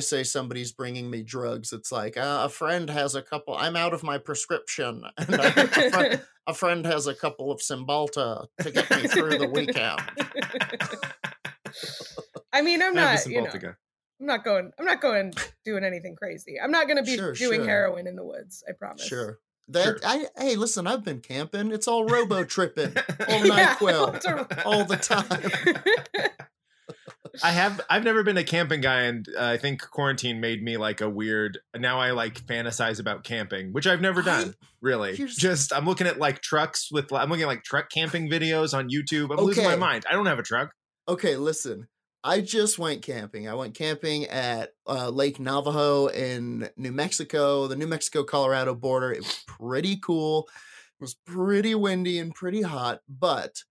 I say somebody's bringing me drugs, it's like uh, a friend has a couple. I'm out of my prescription, and I, a, friend, a, friend, has a couple of Cymbalta to get me through the weekend. I mean, I'm not, you know, I'm not going. I'm not going doing anything crazy. I'm not going to be sure, doing sure. heroin in the woods. I promise. Sure. That sure. I hey, listen, I've been camping. It's all robo tripping all night, quill, all the time. I have I've never been a camping guy, and uh, I think quarantine made me like a weird. Now I like fantasize about camping, which I've never done. I, really, just I'm looking at like trucks with I'm looking at like truck camping videos on YouTube. I'm okay. losing my mind. I don't have a truck. Okay, listen. I just went camping. I went camping at uh, Lake Navajo in New Mexico, the New Mexico Colorado border. It was pretty cool. It was pretty windy and pretty hot, but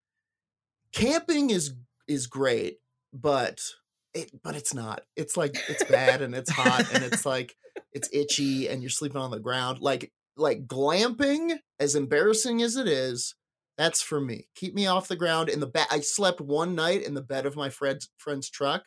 camping is is great but it but it's not. It's like it's bad and it's hot and it's like it's itchy and you're sleeping on the ground. Like like glamping, as embarrassing as it is, that's for me. Keep me off the ground in the back. I slept one night in the bed of my friend's friend's truck,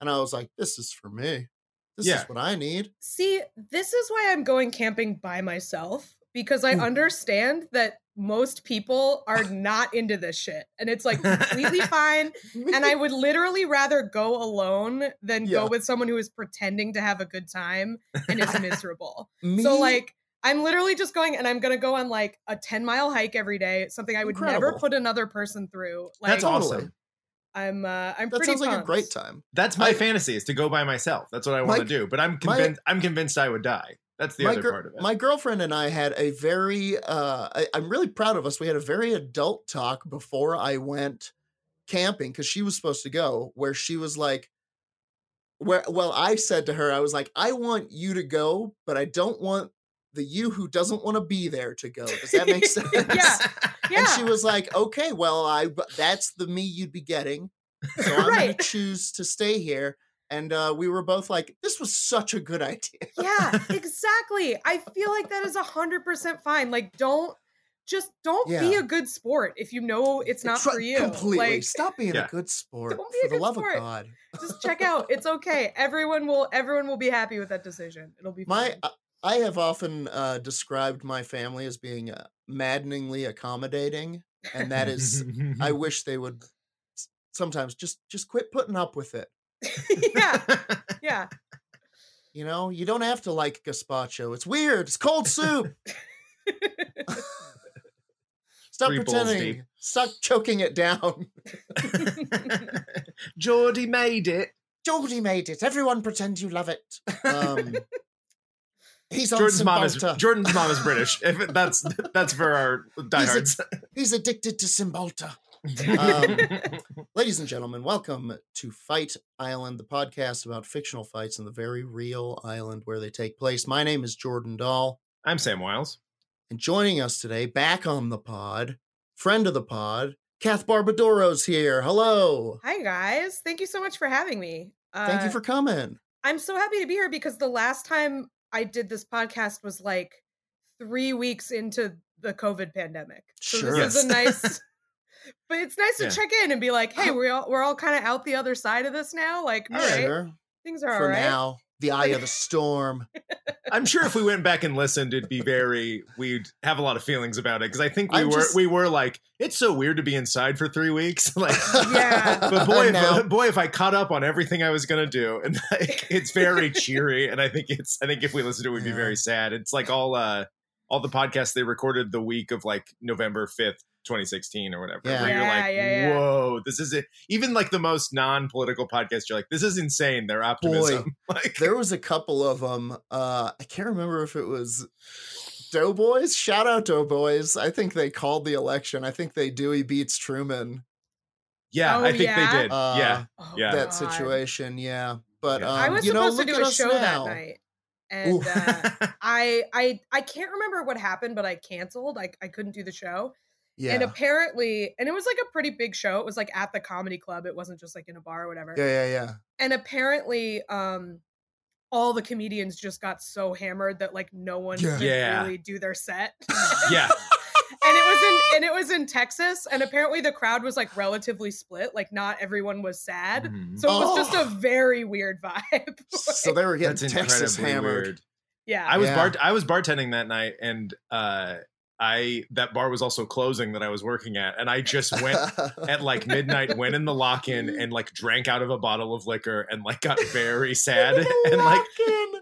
and I was like, "This is for me. This yeah. is what I need." See, this is why I'm going camping by myself because I hmm. understand that most people are not into this shit and it's like completely fine and i would literally rather go alone than yeah. go with someone who is pretending to have a good time and is miserable so like i'm literally just going and i'm gonna go on like a 10 mile hike every day something i would Incredible. never put another person through like that's awesome I'm uh I'm that pretty sounds pumped. like a great time. That's my I, fantasy is to go by myself. That's what I want to do. But I'm convinced my, I'm convinced I would die. That's the my other gr- part of it. My girlfriend and I had a very uh I, I'm really proud of us. We had a very adult talk before I went camping because she was supposed to go, where she was like where well, I said to her, I was like, I want you to go, but I don't want the you who doesn't want to be there to go. Does that make sense? yeah. yeah. And she was like, okay, well, I that's the me you'd be getting. So I'm right. gonna choose to stay here and uh, we were both like, "This was such a good idea." yeah, exactly. I feel like that is a hundred percent fine. Like, don't just don't yeah. be a good sport if you know it's not for you. Completely like, stop being yeah. a good sport. Don't be for a the love sport. of God. Just check out. It's okay. Everyone will. Everyone will be happy with that decision. It'll be my. Uh, I have often uh, described my family as being uh, maddeningly accommodating, and that is, I wish they would sometimes just just quit putting up with it. yeah. Yeah. You know, you don't have to like gazpacho. It's weird. It's cold soup. Stop Three pretending. Stop choking it down. Geordie made it. Geordie made it. Everyone pretend you love it. Um, he's Jordan's mom is Jordan's mom is British. If that's that's for our diehards. He's, a, he's addicted to Cymbalta. Um, ladies and gentlemen, welcome to Fight Island, the podcast about fictional fights in the very real island where they take place. My name is Jordan Dahl. I'm Sam Wiles. And joining us today, back on the pod, friend of the pod, Kath Barbadoro's here. Hello. Hi, guys. Thank you so much for having me. Uh, Thank you uh, for coming. I'm so happy to be here because the last time I did this podcast was like three weeks into the COVID pandemic. So sure. this is a nice but it's nice yeah. to check in and be like, hey, we're all we're all kind of out the other side of this now. Like, all right, sure. things are for all right. now. The eye of the storm. I'm sure if we went back and listened, it'd be very. We'd have a lot of feelings about it because I think we I'm were just- we were like, it's so weird to be inside for three weeks. like, Yeah. but boy, Now- if, boy, if I caught up on everything I was gonna do, and like, it's very cheery, and I think it's. I think if we listened to it, we'd be very sad. It's like all uh all the podcasts they recorded the week of like November fifth. 2016 or whatever. Yeah. Where you're like, yeah, yeah. whoa, this is it. Even like the most non-political podcast, you're like, this is insane. Their optimism. like, there was a couple of them. Uh, I can't remember if it was Doughboys. Shout out Doughboys. I think they called the election. I think they Dewey beats Truman. yeah, Oh, I think yeah? they did. Uh, yeah, Oh, Yeah. That God. situation. Yeah, but Yeah. um, I was you know, supposed to look do at a show now. that night. And uh, I I I can't remember what happened, but I canceled. I, I couldn't do the show. Yeah, And apparently, and it was like a pretty big show. It was like at the comedy club. It wasn't just like in a bar or whatever. yeah, yeah, yeah. And apparently, um, all the comedians just got so hammered that like no one Yeah. could Yeah. really do their set. yeah. and it was in and it was in Texas, and apparently the crowd was like relatively split. Like not everyone was sad. Mhm. So it was just Oh. a very weird vibe. So they were getting Texas hammered. weird. yeah. I was Yeah. bar I was bartending that night, and uh, I that bar was also closing that I was working at, and I just went at like midnight, went in the lock in, and like drank out of a bottle of liquor, and like got very sad, and like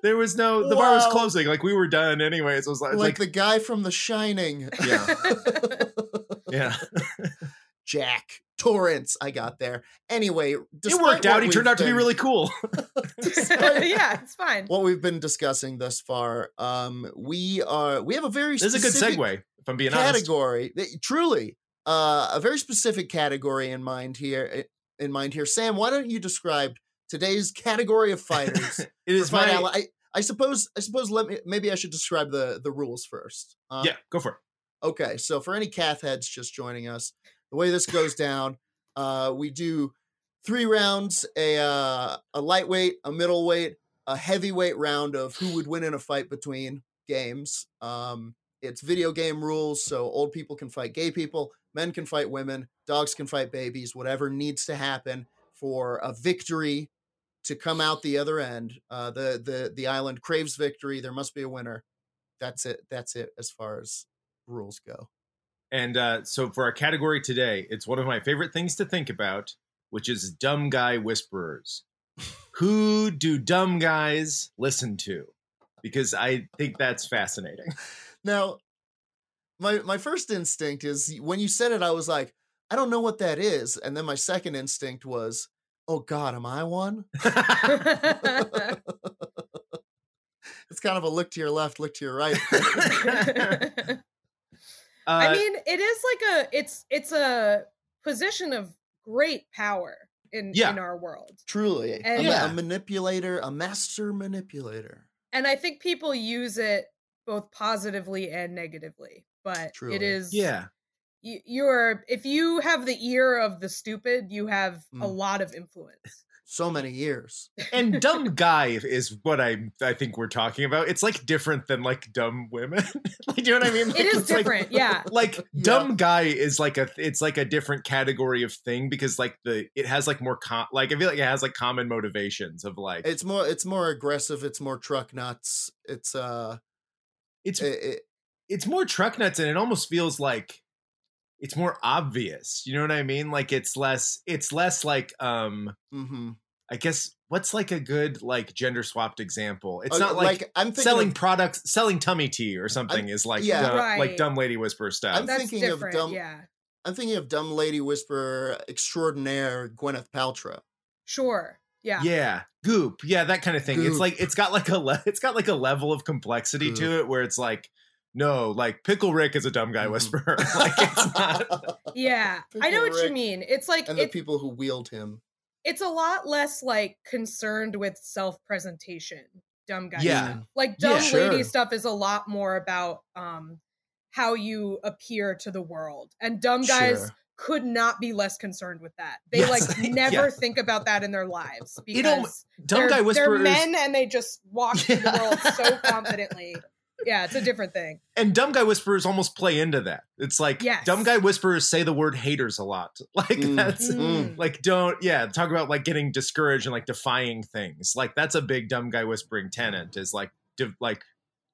there was no the bar was closing, like we were done anyways. It was like, like, like the guy from The Shining. yeah, yeah. Jack Torrance. I got there. Anyway, It worked out. He turned out to be really cool. yeah, it's fine. what we've been discussing thus far. Um, we are we have a very This is a good segue, if I'm being honest. category. that- Truly, uh, a very specific category in mind here. In mind here, Sam. Why don't you describe today's category of fighters? It is my Ally- I, I suppose. I suppose. Let me. Maybe I should describe the the rules first. Uh, yeah. Go for it. Okay, so for any Kath heads just joining us, the way this goes down, uh, we do three rounds: a uh, a lightweight, a middleweight, a heavyweight round of who would win in a fight between games. Um, it's video game rules, so old people can fight gay people, men can fight women, dogs can fight babies, whatever needs to happen for a victory to come out the other end. Uh, the the the island craves victory. There must be a winner. That's it. That's it as far as rules go. And uh, so for our category today, it's one of my favorite things to think about, which is dumb guy whisperers. Who do dumb guys listen to? Because I think that's fascinating. Now, my my first instinct is when you said it, I was like, I don't know what that is, and then my second instinct was, oh God, am I one? It's kind of a look to your left, look to your right. I Uh, mean, it is like a it's it's a position of great power in Yeah. in our world. Truly, a, And- Yeah. a manipulator, a master manipulator. And I think people use it both positively and negatively. But Truly. it is yeah. you, you're if you have the ear of the stupid, you have a Mm. lot of influence. So many years. And dumb guy is what I I think we're talking about. It's like different than like dumb women. like, do you know what I mean? Like, It is it's like- different, yeah. like Yeah. dumb guy is like a it's like a different category of thing because like the it has like more com- like I feel like it has like common motivations of like It's more. It's more aggressive. It's more truck nuts. It's uh. it's It, it, it's more truck nuts and it almost feels like it's more obvious. You know what I mean? Like it's less it's less like um mhm. I guess what's like a good like gender swapped example? It's Uh, not like, I'm thinking selling of- products selling tummy tea or something is like yeah. dumb- Right. like dumb lady whisper stuff. I'm That's thinking of dumb- yeah. I'm thinking of dumb lady whisperer extraordinaire Gwyneth Paltrow. Sure. Yeah. yeah goop yeah that kind of thing it's like it's got like a le- it's got like a level of complexity to it where it's like no like pickle rick is a dumb guy Mhm. whisperer like it's not Yeah. I know Pickle what you mean. It's like and the people who wield him. It's a lot less like concerned with self-presentation. Dumb guy Yeah. stuff. Like Yeah, dumb lady sure. stuff is a lot more about um how you appear to the world. And dumb guys Sure. could not be less concerned with that. They Yes. like Yeah. never think about that in their lives It al- because dumb guy they're men and they just walk through the world so confidently. Yeah, it's a different thing. and dumb guy whisperers almost play into that it's like Yes. dumb guy whisperers say the word haters a lot like Mm. that's Mm. like don't yeah talk about like getting discouraged and like defying things like that's a big dumb guy whispering tenant is like de- like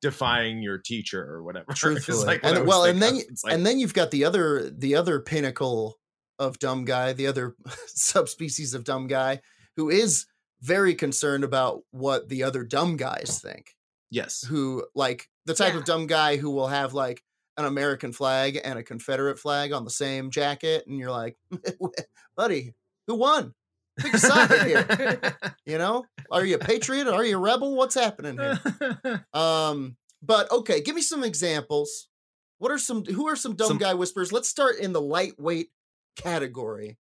defying your teacher or whatever. Truthfully, like what and well, and then. It's like- and then you've got the other the other pinnacle of dumb guy, the other subspecies of dumb guy, who is very concerned about what the other dumb guys think. Yes, Who like the type Yeah. of dumb guy who will have like an American flag and a Confederate flag on the same jacket, and you're like, buddy, who won? Pick a side here. You know, are you a patriot? Are you a rebel? What's happening here? Um, but okay, give me some examples. What are some who are some dumb Some- guy whispers? Let's start in the lightweight category.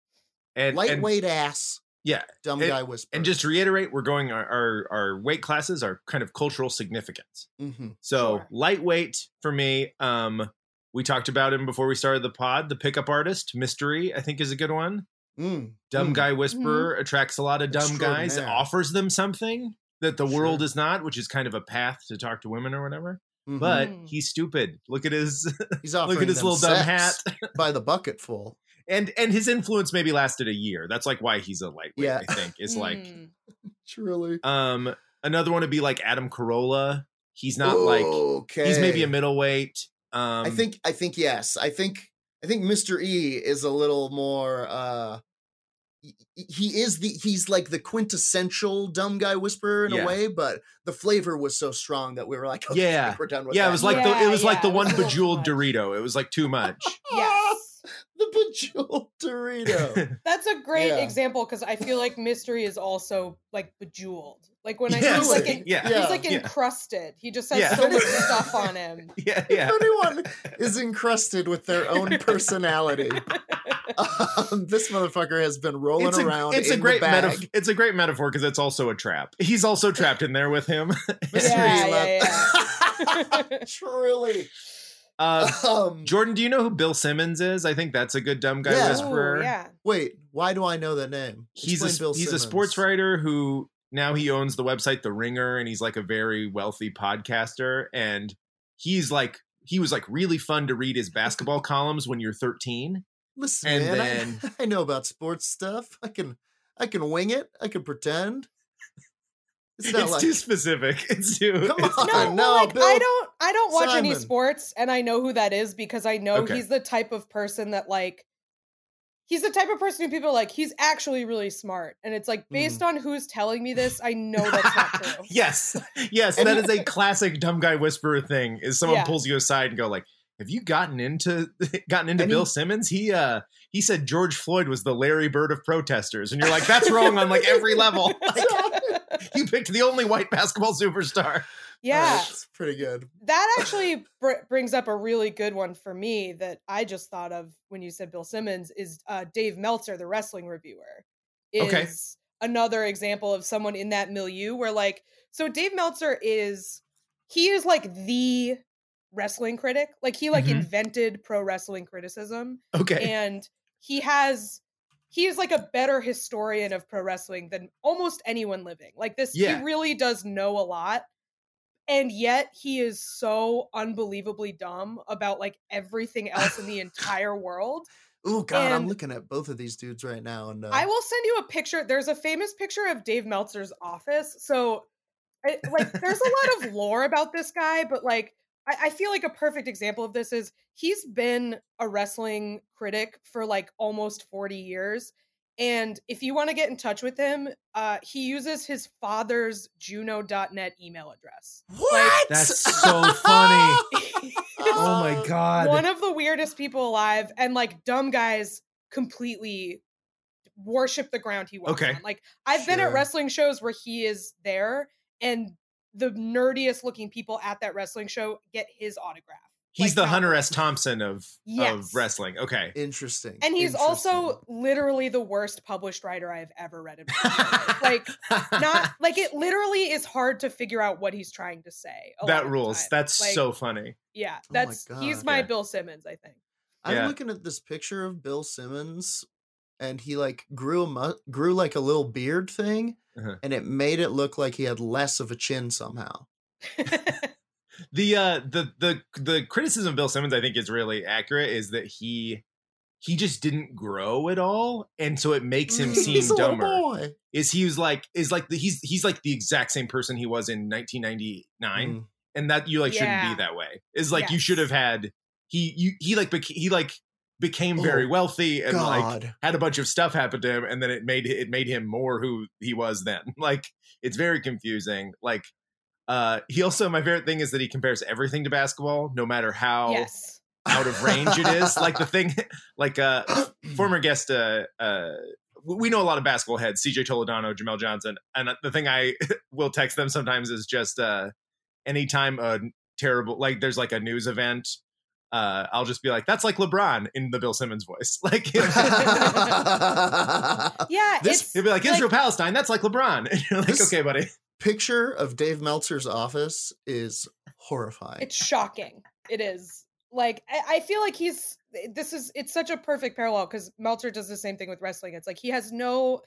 and, and lightweight ass yeah, dumb and- guy whisper. and just to reiterate, we're going our, our our weight classes are kind of cultural significance. hmm So Sure. lightweight for me. Um, we talked about him before we started the pod. The pickup artist, mystery, I think is a good one. mm, Dumb mm. guy whisperer attracts a lot of dumb guys. Offers them something that the world is not, which is kind of a path to talk to women or whatever. mhm. But he's stupid. Look at his he's offering look at his them little dumb hat. by the bucketful. And and his influence maybe lasted a year. That's like why he's a lightweight. Yeah. I think is like Mm. Truly, um another one would be like Adam Carolla. He's not like okay. he's maybe a middleweight. Um, I think I think yes. I think I think Mr. E is a little more uh he- he is the he's like the quintessential dumb guy whisperer in Yeah. a way, but the flavor was so strong that we were like, okay, Yeah. we're done with yeah, that. it was like the it was like the one was a little bejeweled. Dorito. It was like too much. Yes. The bejeweled Dorito. That's a great Yeah. example because I feel like mystery is also like bejeweled. Like when I Yes, he's like en- yeah. Yeah. he's like Yeah. encrusted. He just has Yeah. so much stuff on him. yeah, yeah. If anyone is encrusted with their own personality, um, this motherfucker has been rolling It's a, around. it's in a great the bag. metaphor. It's a great metaphor because it's also a trap. He's also trapped in there with him. Mystery Yeah, left. yeah, Truly. Uh, Um, Jordan, do you know who Bill Simmons is? I think that's a good dumb guy Yeah. whisperer. Ooh, yeah. wait, why do I know that name? he's Explain a Bill he's a sports writer who now he owns the website The Ringer and he's like a very wealthy podcaster and he's like he was like really fun to read his basketball columns when you're 13. Listen, and man, then- I, I know about sports stuff. I can I can wing it. I can pretend. It's It's, like too specific. It's too Come it's on. No, no, well, like Bill I don't I don't watch any sports and I know who that is because I know Okay. he's the type of person that like he's the type of person who people are like he's actually really smart and it's like based on who's telling me this I know that's not true. yes. Yes, And- that is a classic dumb guy whisperer thing. Is someone Yeah. pulls you aside and go like, "Have you gotten into gotten into And Bill he- Simmons? He uh he said George Floyd was the Larry Bird of protesters." And you're like, "That's wrong on like every level." Like, you picked the only white basketball superstar. yeah. it's pretty good. that actually br- brings up a really good one for me that I just thought of when you said Bill Simmons is uh, Dave Meltzer, the wrestling reviewer, is Okay. another example of someone in that milieu where like so Dave Meltzer is he is like the wrestling critic, like he like Mhm. invented pro wrestling criticism Okay. and he has he is like a better historian of pro wrestling than almost anyone living. Like this, Yeah. he really does know a lot. And yet he is so unbelievably dumb about like everything else in the entire world. Oh God, I'm looking at both of these dudes right now, and uh, I will send you a picture. There's a famous picture of Dave Meltzer's office. So I, like there's a lot of lore about this guy, but like I, I feel like a perfect example of this is he's been a wrestling critic for like almost 40 years. And if you want to get in touch with him, uh, he uses his father's Juno.net email address. what? That's so funny. Oh my god. one of the weirdest people alive, and like dumb guys completely worship the ground he walks Okay. on. Like I've been at wrestling shows where he is there, and the nerdiest looking people at that wrestling show get his autograph. He's like, the Hunter S. Thompson of of wrestling. Okay. Interesting. And he's also literally the worst published writer I've ever read in my life. like not like it literally is hard to figure out what he's trying to say. that rules. That's Like, so funny. yeah. Oh my That's he's my Yeah. Bill Simmons, I think. I'm Yeah. looking at this picture of Bill Simmons, and he like grew a mu- grew like a little beard thing, Uh-huh. and it made it look like he had less of a chin somehow. The uh the the the criticism of Bill Simmons I think is really accurate is that he he just didn't grow at all, and so it makes him Mm, seem dumber. Is he was like is like the, he's he's like the exact same person he was in 1999, Mm. and that you like shouldn't be that way. Is like you should have had he you he like he like became very Oh, wealthy and like had a bunch of stuff happen to him and then it made it made him more who he was then. Like it's very confusing. Like uh he also my favorite thing is that he compares everything to basketball no matter how yes. out of range it is. Like the thing like uh former guest uh uh we know a lot of basketball heads cj toledano jamel johnson and the thing i will text them sometimes is just uh anytime a terrible like there's like a news event uh, I'll just be like, "That's like LeBron" in the Bill Simmons voice. Like, Yeah, This- it's He'll be like, Israel Palestine, that's like LeBron. And you're like, okay, buddy. Picture of Dave Meltzer's office is horrifying. it's shocking. It is. Like I, I feel like he's this is it's such a perfect parallel because Meltzer does the same thing with wrestling. It's like he has no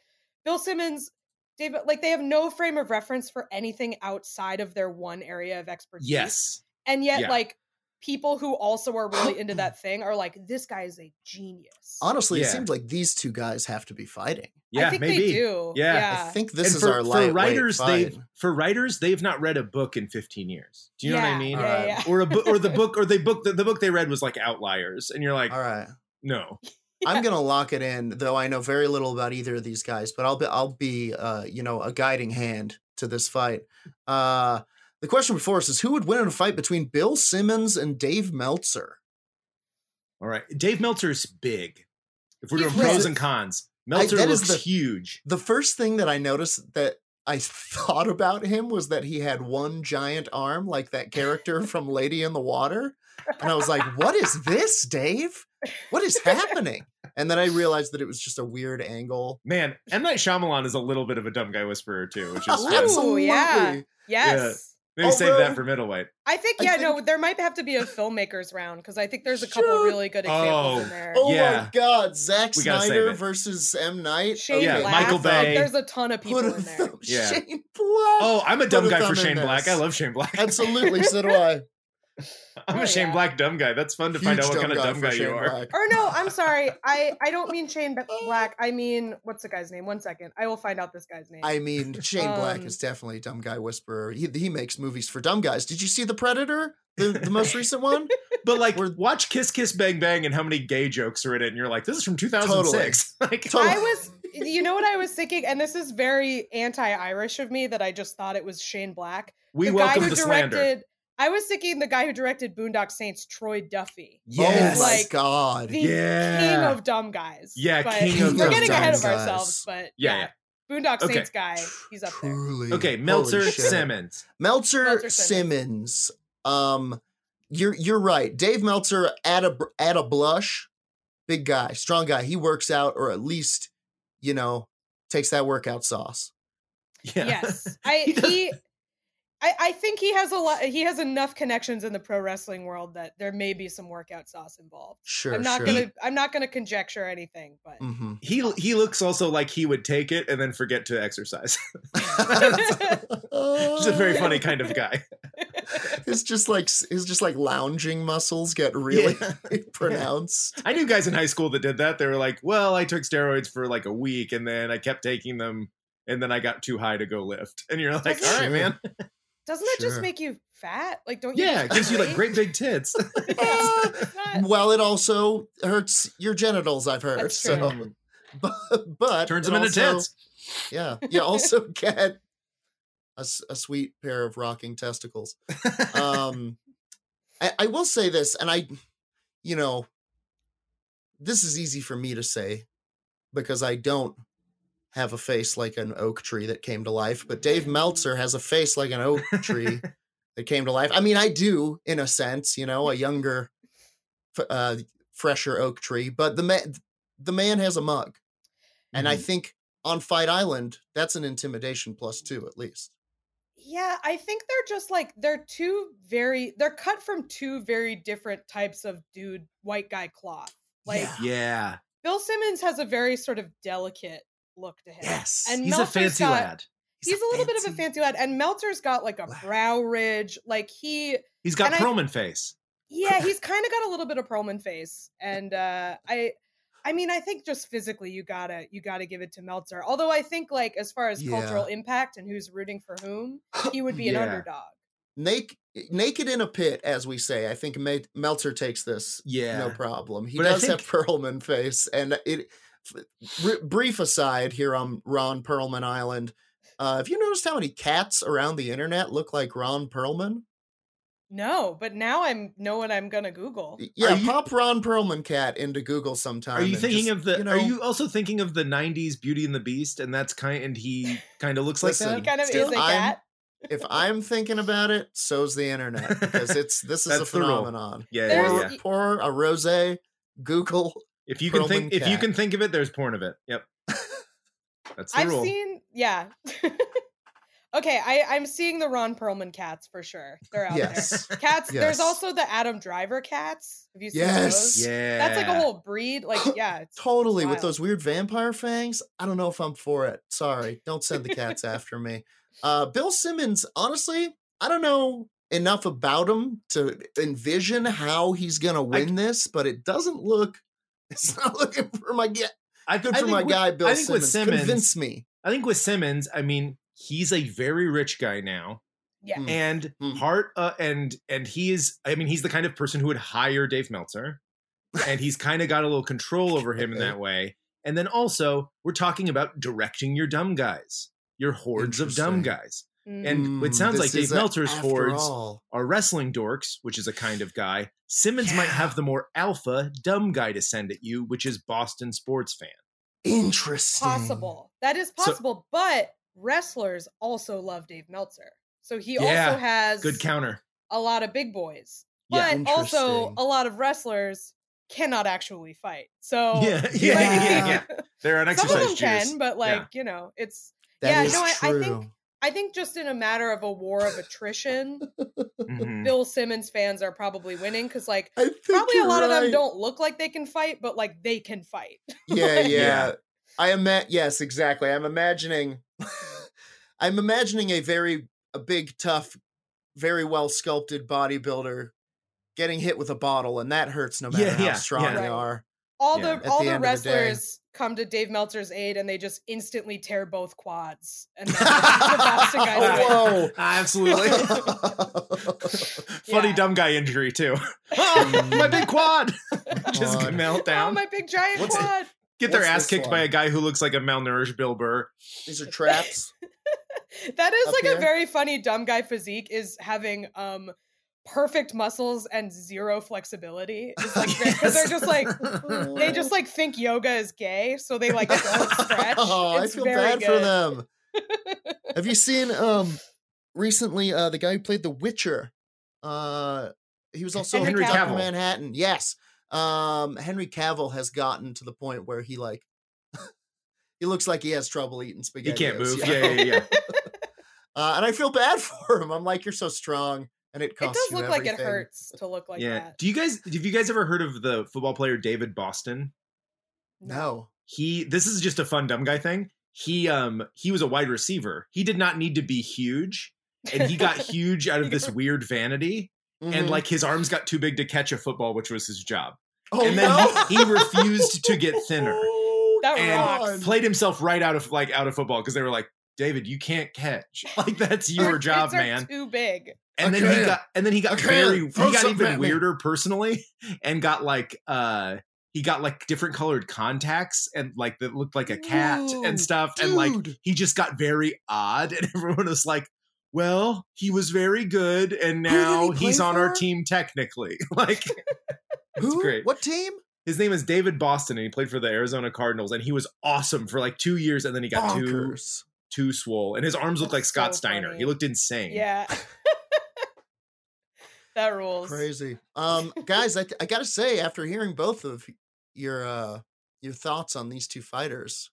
Bill Simmons, David like they have no frame of reference for anything outside of their one area of expertise. Yes. And yet Yeah. like people who also are really into that thing are like, this guy is a genius. Honestly, Yeah. it seems like these two guys have to be fighting. Yeah, I think maybe. they do. Yeah. I Yeah. I think this and is for, our for writers, they've for writers, they've not read a book in 15 years. Do you know what I mean? Yeah, Alright. yeah. Or a book, or the book, or they book the, the book they read was like Outliers, and you're like, All right. no, I'm gonna lock it in, though I know very little about either of these guys, but I'll be I'll be uh, you know, a guiding hand to this fight. Uh the question before us is who would win in a fight between Bill Simmons and Dave Meltzer? all right. Dave Meltzer's big. If we're He's doing pros and cons, Meltzer that is looks the- huge. The first thing that I noticed that I thought about him was that he had one giant arm, like that character from Lady in the Water. And I was like, what is this, Dave? What is happening? And then I realized that it was just a weird angle. Man, M Night Shyamalan is a little bit of a dumb guy whisperer too, which is Ooh, fun. Absolutely. yeah. Yes. Maybe save that for middleweight. I think I yeah, think- no, there might have to be a filmmakers round because I think there's a couple Sure. really good oh. examples Oh. in there. Oh Yeah. my god, Zack We Snyder versus M. Night. Shane Yeah, Black, Michael like, Bay. there's a ton of people a in there. thumb- Yeah. Shane Black. Oh, I'm a Put dumb a guy for Shane Black. I love Shane Black. Absolutely, so do I. I'm Oh, a Shane yeah. Black dumb guy. That's fun to find out what kind of dumb guy Shane you are. Black. Or no, I'm sorry. I I don't mean Shane Black. I mean what's the guy's name? One second. I will find out this guy's name. I mean, Shane Black Um, is definitely a dumb guy whisperer. He, he makes movies for dumb guys. Did you see The Predator? The, the most recent one? But like, We're- watch Kiss Kiss Bang Bang and how many gay jokes are in it, and you're like, this is from 2006. like, Totally. I was, you know what I was thinking, and this is very anti-Irish of me that I just thought it was Shane Black. we the welcome guy who the slander. Directed. I was thinking the guy who directed Boondock Saints, Troy Duffy, Yes. Oh my Like, god. the Yeah. king of dumb guys. Yeah, But king of we're dumb getting ahead guys. of ourselves, but Yeah, yeah, Boondock Okay. Saints guy, he's up there. Truly. Okay, Holy Meltzer. Simmons. Meltzer, Meltzer Simmons. Simmons. Um, you're you're right. Dave Meltzer at a at a blush, big guy, strong guy. He works out, or at least, you know, takes that workout sauce. Yeah. Yes, I He he. I, I think he has a lot. He has enough connections in the pro wrestling world that there may be some workout sauce involved. Sure, I'm not sure. gonna. I'm not gonna conjecture anything, but hmm He he looks also like he would take it and then forget to exercise. He's a very funny kind of guy. It's just like it's just like lounging muscles get really Yeah. pronounced. I knew guys in high school that did that. They were like, "Well, I took steroids for like a week, and then I kept taking them, and then I got too high to go lift." And you're like, "All right, man. Doesn't that Sure. just make you fat? Like, don't you? Yeah, it just gives you like great big tits." Yeah, Well, it also hurts your genitals. I've heard. That's So, but, but Turns it them into also- tits. Yeah, you also get a, a sweet pair of rocking testicles. Um, I, I will say this, and I, you know, this is easy for me to say because I don't have a face like an oak tree that came to life. But Dave Meltzer has a face like an oak tree that came to life. I mean, I do in a sense, you know, a younger, uh, fresher oak tree. But the man, the man has a mug, and I Mhm. think on Fight Island, that's an intimidation plus two at least. Yeah, I think they're just like they're two very they're cut from two very different types of dude white guy cloth. Like Yeah. yeah. Bill Simmons has a very sort of delicate look to him. Yes, And He's a Meltzer's fancy got- lad. He's, a little bit of a fancy lad, and Meltzer's got like a brow ridge. Like he, He's got and I- Perlman face. yeah, he's kind of got a little bit of Perlman face, and uh I, I mean, I think just physically you gotta you gotta give it to Meltzer. Although I think like as far as Yeah. cultural impact and who's rooting for whom, he would be an underdog. Naked, naked in a pit, as we say. I think Meltzer takes this Yeah. no problem. He But I does have think- Perlman face, and it. F- br- brief aside here on Ron Perlman Island. Uh, have you noticed how many cats around the internet look like Ron Perlman? No, but now I'm know what I'm gonna Google. Yeah, you- pop Ron Perlman cat into Google sometime. Are you thinking just, of the? You know, are you also thinking of the '90s Beauty and the Beast? And that's kind. And he kind of looks Listen, like He that. kind of Still, is a I'm- cat. if I'm thinking about it, so's the internet because it's this is a That's the phenomenon. Yeah, There's- yeah, yeah. pour a rose, Google. If you can Perlman think, if you can think of it, there's porn of it. Yep. That's the I've rule. seen yeah. okay, I I'm seeing the Ron Perlman cats for sure. They're out Yes. there. Cats. Yes. There's also the Adam Driver cats. Have you seen Yes. those? yeah. That's like a whole breed. Like yeah, it's Totally with those weird vampire fangs. I don't know if I'm for it. Sorry. Don't send the cats after me. Uh Bill Simmons, honestly, I don't know enough about him to envision how he's gonna win this, but it doesn't look it's not looking for my guy. I, Good I for think my with- guy, Bill I think Simmons. with Simmons, Convince me. I think with Simmons, I mean, he's a very rich guy now, yeah. Mm. and Mm. part uh, and and he is. I mean, he's the kind of person who would hire Dave Meltzer, and he's kind of got a little control over him in that way. And then also, we're talking about directing your dumb guys, your hordes of dumb guys. Mm. And it Mm, sounds like Dave is a- Meltzer's after hordes all. are wrestling dorks, which is a kind of guy. Simmons might have the more alpha dumb guy to send at you, which is Boston sports fan. Interesting. possible. That is So- possible, but wrestlers also love Dave Meltzer. So he Yeah, also has Good counter. a lot of big boys. Yeah, But also a lot of wrestlers cannot actually fight. So Yeah, like, yeah, yeah, yeah. They're on some of them juice. can, but like, Yeah. you know, it's That Yeah, is no, I- I true. think- I think just in a matter of a war of attrition, Mhm. Bill Simmons fans are probably winning because like probably a you're lot of them don't look like they can fight, but like they can fight. Yeah, yeah. Yeah. I am yes, exactly. I'm imagining I'm imagining a very a big, tough, very well sculpted bodybuilder getting hit with a bottle, and that hurts no matter Yeah, how yeah, strong yeah. they Right. are. all Yeah. the all the the, end the wrestlers come to Dave Meltzer's aid and they just instantly tear both quads. And then the Boston guys win. Whoa. Absolutely. Funny Yeah. dumb guy injury too. oh, my big quad. Just God. melt Oh, my big giant What's it- quad. Get their what's ass this kicked by a guy who looks like a malnourished Bill Burr. These are traps. That is like here? a very funny dumb guy physique is having um perfect muscles and zero flexibility. It's like because they're just like they just like think yoga is gay, so they like don't stretch. oh, I feel very bad for them. Have you seen um recently uh the guy who played The Witcher? Uh he was also Henry in Dr. Cavill. Manhattan. Yes. Um Henry Cavill has gotten to the point where he like he looks like he has trouble eating spaghetti He can't move. Yeah, yeah, yeah. Uh, and I feel bad for him. I'm like, you're so strong, and it It does you look like it hurts to look like yeah. that. Do you guys have you guys ever heard of the football player David Boston? No. He this is just a fun dumb guy thing. He um he was a wide receiver. He did not need to be huge. And he got huge out of this weird vanity. And Mhm. like his arms got too big to catch a football, which was his job. oh, and then no? he, he refused to get thinner. Oh, That and rocks. played himself right out of like out of football because they were like, David, you can't catch. Like that's Our your job, kids are man. Too big. And I then he can't. got and then he got can't. very he Throw got even at me. weirder personally and got like uh he got like different colored contacts and like that looked like a cat Ooh, and stuff and like he just got very odd and everyone was like well he was very good and did he now he's on our team technically like Who? great. What team? his name is david boston and he played for the arizona cardinals and he was awesome for like two years and then he got too Bonkers. Too swole and his arms looked like scott so steiner funny. he looked insane Yeah. that rules. Crazy. Um, guys, I, I gotta say, after hearing both of your uh your thoughts on these two fighters,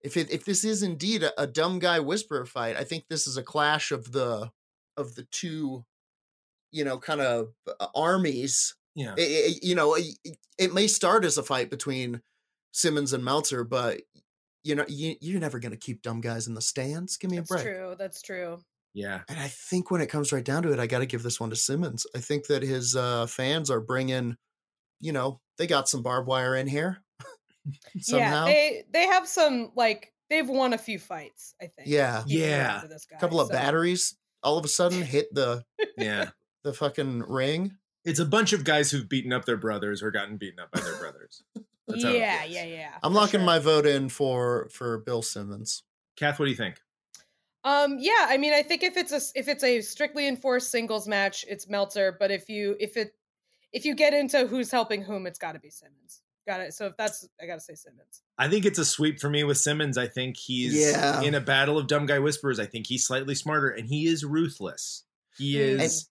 if it if this is indeed a, a dumb guy whisperer fight, I think this is a clash of the of the two, you know, kind of uh, armies. yeah It- it- you know, it, it may start as a fight between Simmons and Meltzer, but you know, you, you're never gonna keep dumb guys in the stands. Give me That's a break. That's true. That's true. yeah And I think when it comes right down to it, I got to give this one to Simmons. I think that his uh, fans are bringing, you know, they got some barbed wire in here. somehow. Yeah, they they have some like they've won a few fights. I think. Yeah. Yeah. around to this guy, a couple of so- batteries all of a sudden hit the Yeah. the fucking ring. It's a bunch of guys who've beaten up their brothers or gotten beaten up by their brothers. That's how Yeah, yeah, yeah. I'm locking sure. my vote in for for Bill Simmons. Kath, what do you think? Um, yeah, I mean, I think if it's a if it's a strictly enforced singles match, it's Meltzer. But if you if it if you get into who's helping whom, it's got to be Simmons. Got it. So if that's, I got to say Simmons. I think it's a sweep for me with Simmons. I think he's Yeah. in a battle of dumb guy whispers. I think he's slightly smarter and he is ruthless. He Mm. is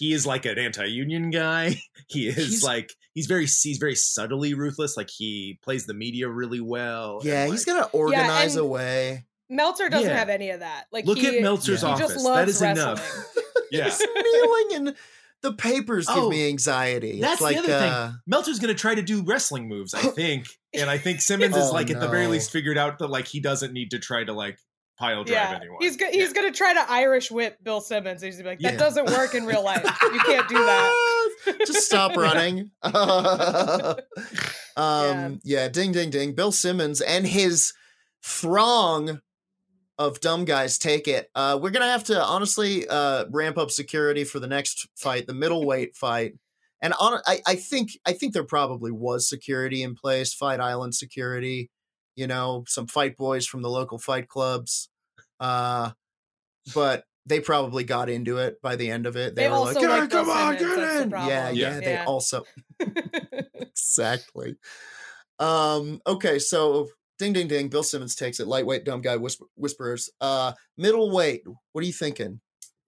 he is like an anti-union guy. He is He's- like he's very he's very subtly ruthless. Like he plays the media really well. Yeah, and, he's gonna organize and- a way. Meltzer doesn't Yeah. have any of that. Like Look he, at Meltzer's he Yeah. office. just loves is wrestling. enough. Yeah. He's kneeling and the papers give Oh, me anxiety. that's it's the like other thing. uh, Meltzer's going to try to do wrestling moves, I think, and I think Simmons is Oh, like at the very least figured out that like he doesn't need to try to like pile drive Yeah, anyone. he's go- he's gonna try to Irish whip Bill Simmons. He's gonna be like, that Yeah. doesn't work in real life. You can't do that. Just stop running. um, yeah. ding, ding, ding. Bill Simmons and his throng of dumb guys take it. Uh, we're gonna have to honestly uh, ramp up security for the next fight, the middleweight fight. And on, I, I think I think there probably was security in place, Fight Island security. You know, some fight boys from the local fight clubs. Uh, but they probably got into it by the end of it. They, They were also like, like "Yeah, Bill come on, get in. Yeah, problem. yeah, They also exactly. Um, okay, so ding ding ding, Bill Simmons takes it. Lightweight dumb guy whisper, whisperers. Uh middleweight, what are you thinking?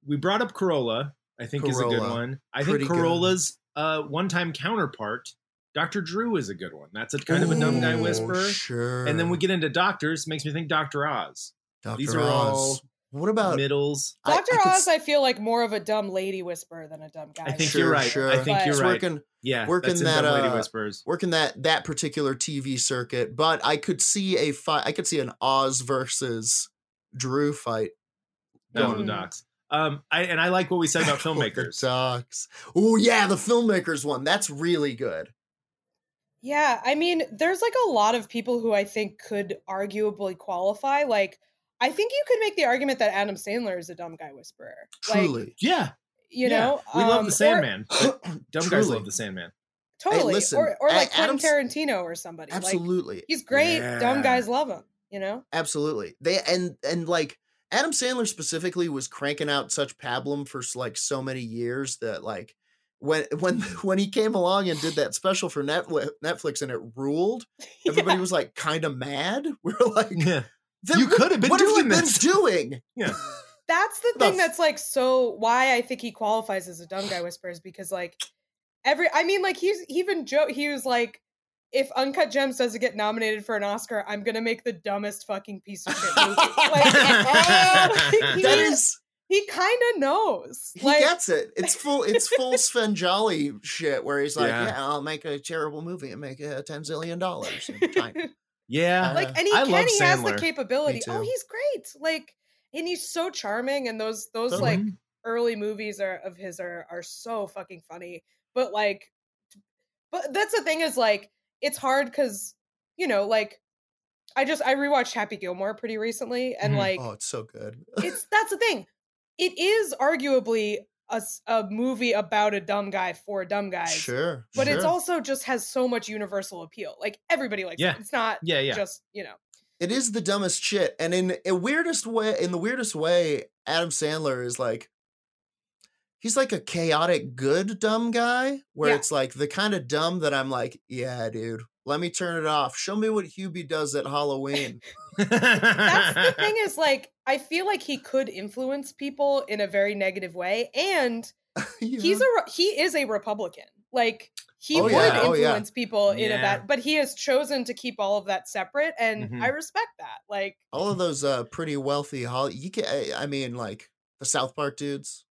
we brought up Carolla. I think is a good one. I Pretty think. Carolla's uh, one-time counterpart, Dr. Drew, is a good one. That's a kind of a dumb guy whisperer. Sure. And then we get into doctors. Makes me think Dr. Oz, Dr. these are Oz. all what about middles. I- I Dr. could Oz, s- I feel like more of a dumb lady whisperer than a dumb guy. I think Sure, you're right. sure. I think But- you're He's right. working yeah, working that, Dumb Lady uh, Whispers. working that that particular TV circuit, but I could see a fight I could see an Oz versus Drew fight. Down going- the docks. Um, I and I like what we said about filmmakers. Sucks. Oh yeah, the filmmakers one. That's really good. Yeah, I mean, there's like a lot of people who I think could arguably qualify. Like, I think you could make the argument that Adam Sandler is a dumb guy whisperer. Like, Truly. yeah, you yeah. know, we love um, the Sandman. but Dumb guys love the Sandman. totally, listen, or or A- like Quentin Tarantino or somebody. Like, Absolutely. he's great. Dumb guys love him. You know. Absolutely. They and and like Adam Sandler specifically was cranking out such pablum for like so many years that like when when when he came along and did that special for Netflix, Netflix and it ruled, everybody Yeah. was like kind of mad. We are like, Yeah, "Then You could have been what have you doing been this." doing?" yeah. That's the The thing that's like so why I think he qualifies as a dumb guy whisperer is because like every I mean like he's he even Joe he was like if Uncut Gems doesn't get nominated for an Oscar, I'm gonna make the dumbest fucking piece of shit movie. like, oh, he, That is he kind of knows. he like, gets it. It's full it's full Sven Jolly shit where he's like, Yeah. "Yeah, I'll make a terrible movie and make a 10 zillion dollars." in time." Yeah. like, and he I He has the capability. Oh, he's great. Like, and he's so charming. And those those Totally. like early movies are of his are are so fucking funny. But like, but that's the thing is like it's hard because you know like I just I rewatched Happy Gilmore pretty recently and Mhm. like oh, it's so good. it's that's the thing. It is arguably a, s- a movie about a dumb guy for dumb guys. sure. But it's also just has so much universal appeal. Like everybody likes Yeah. it. It's not Yeah, yeah. just, you know. It is the dumbest shit, and in a weirdest way, in the weirdest way, Adam Sandler is like, he's like a chaotic good dumb guy, where Yeah. it's like the kind of dumb that I'm like, yeah, dude, let me turn it off. Show me what Hubie does at Halloween. That's the thing is like I feel like he could influence people in a very negative way and he's a he is a republican. Like he Oh, would yeah. Oh, yeah. influence people in a bad but he has chosen to keep all of that separate and Mhm. I respect that. Like all of those uh pretty wealthy Holly. You can, I- I mean, like the South Park dudes,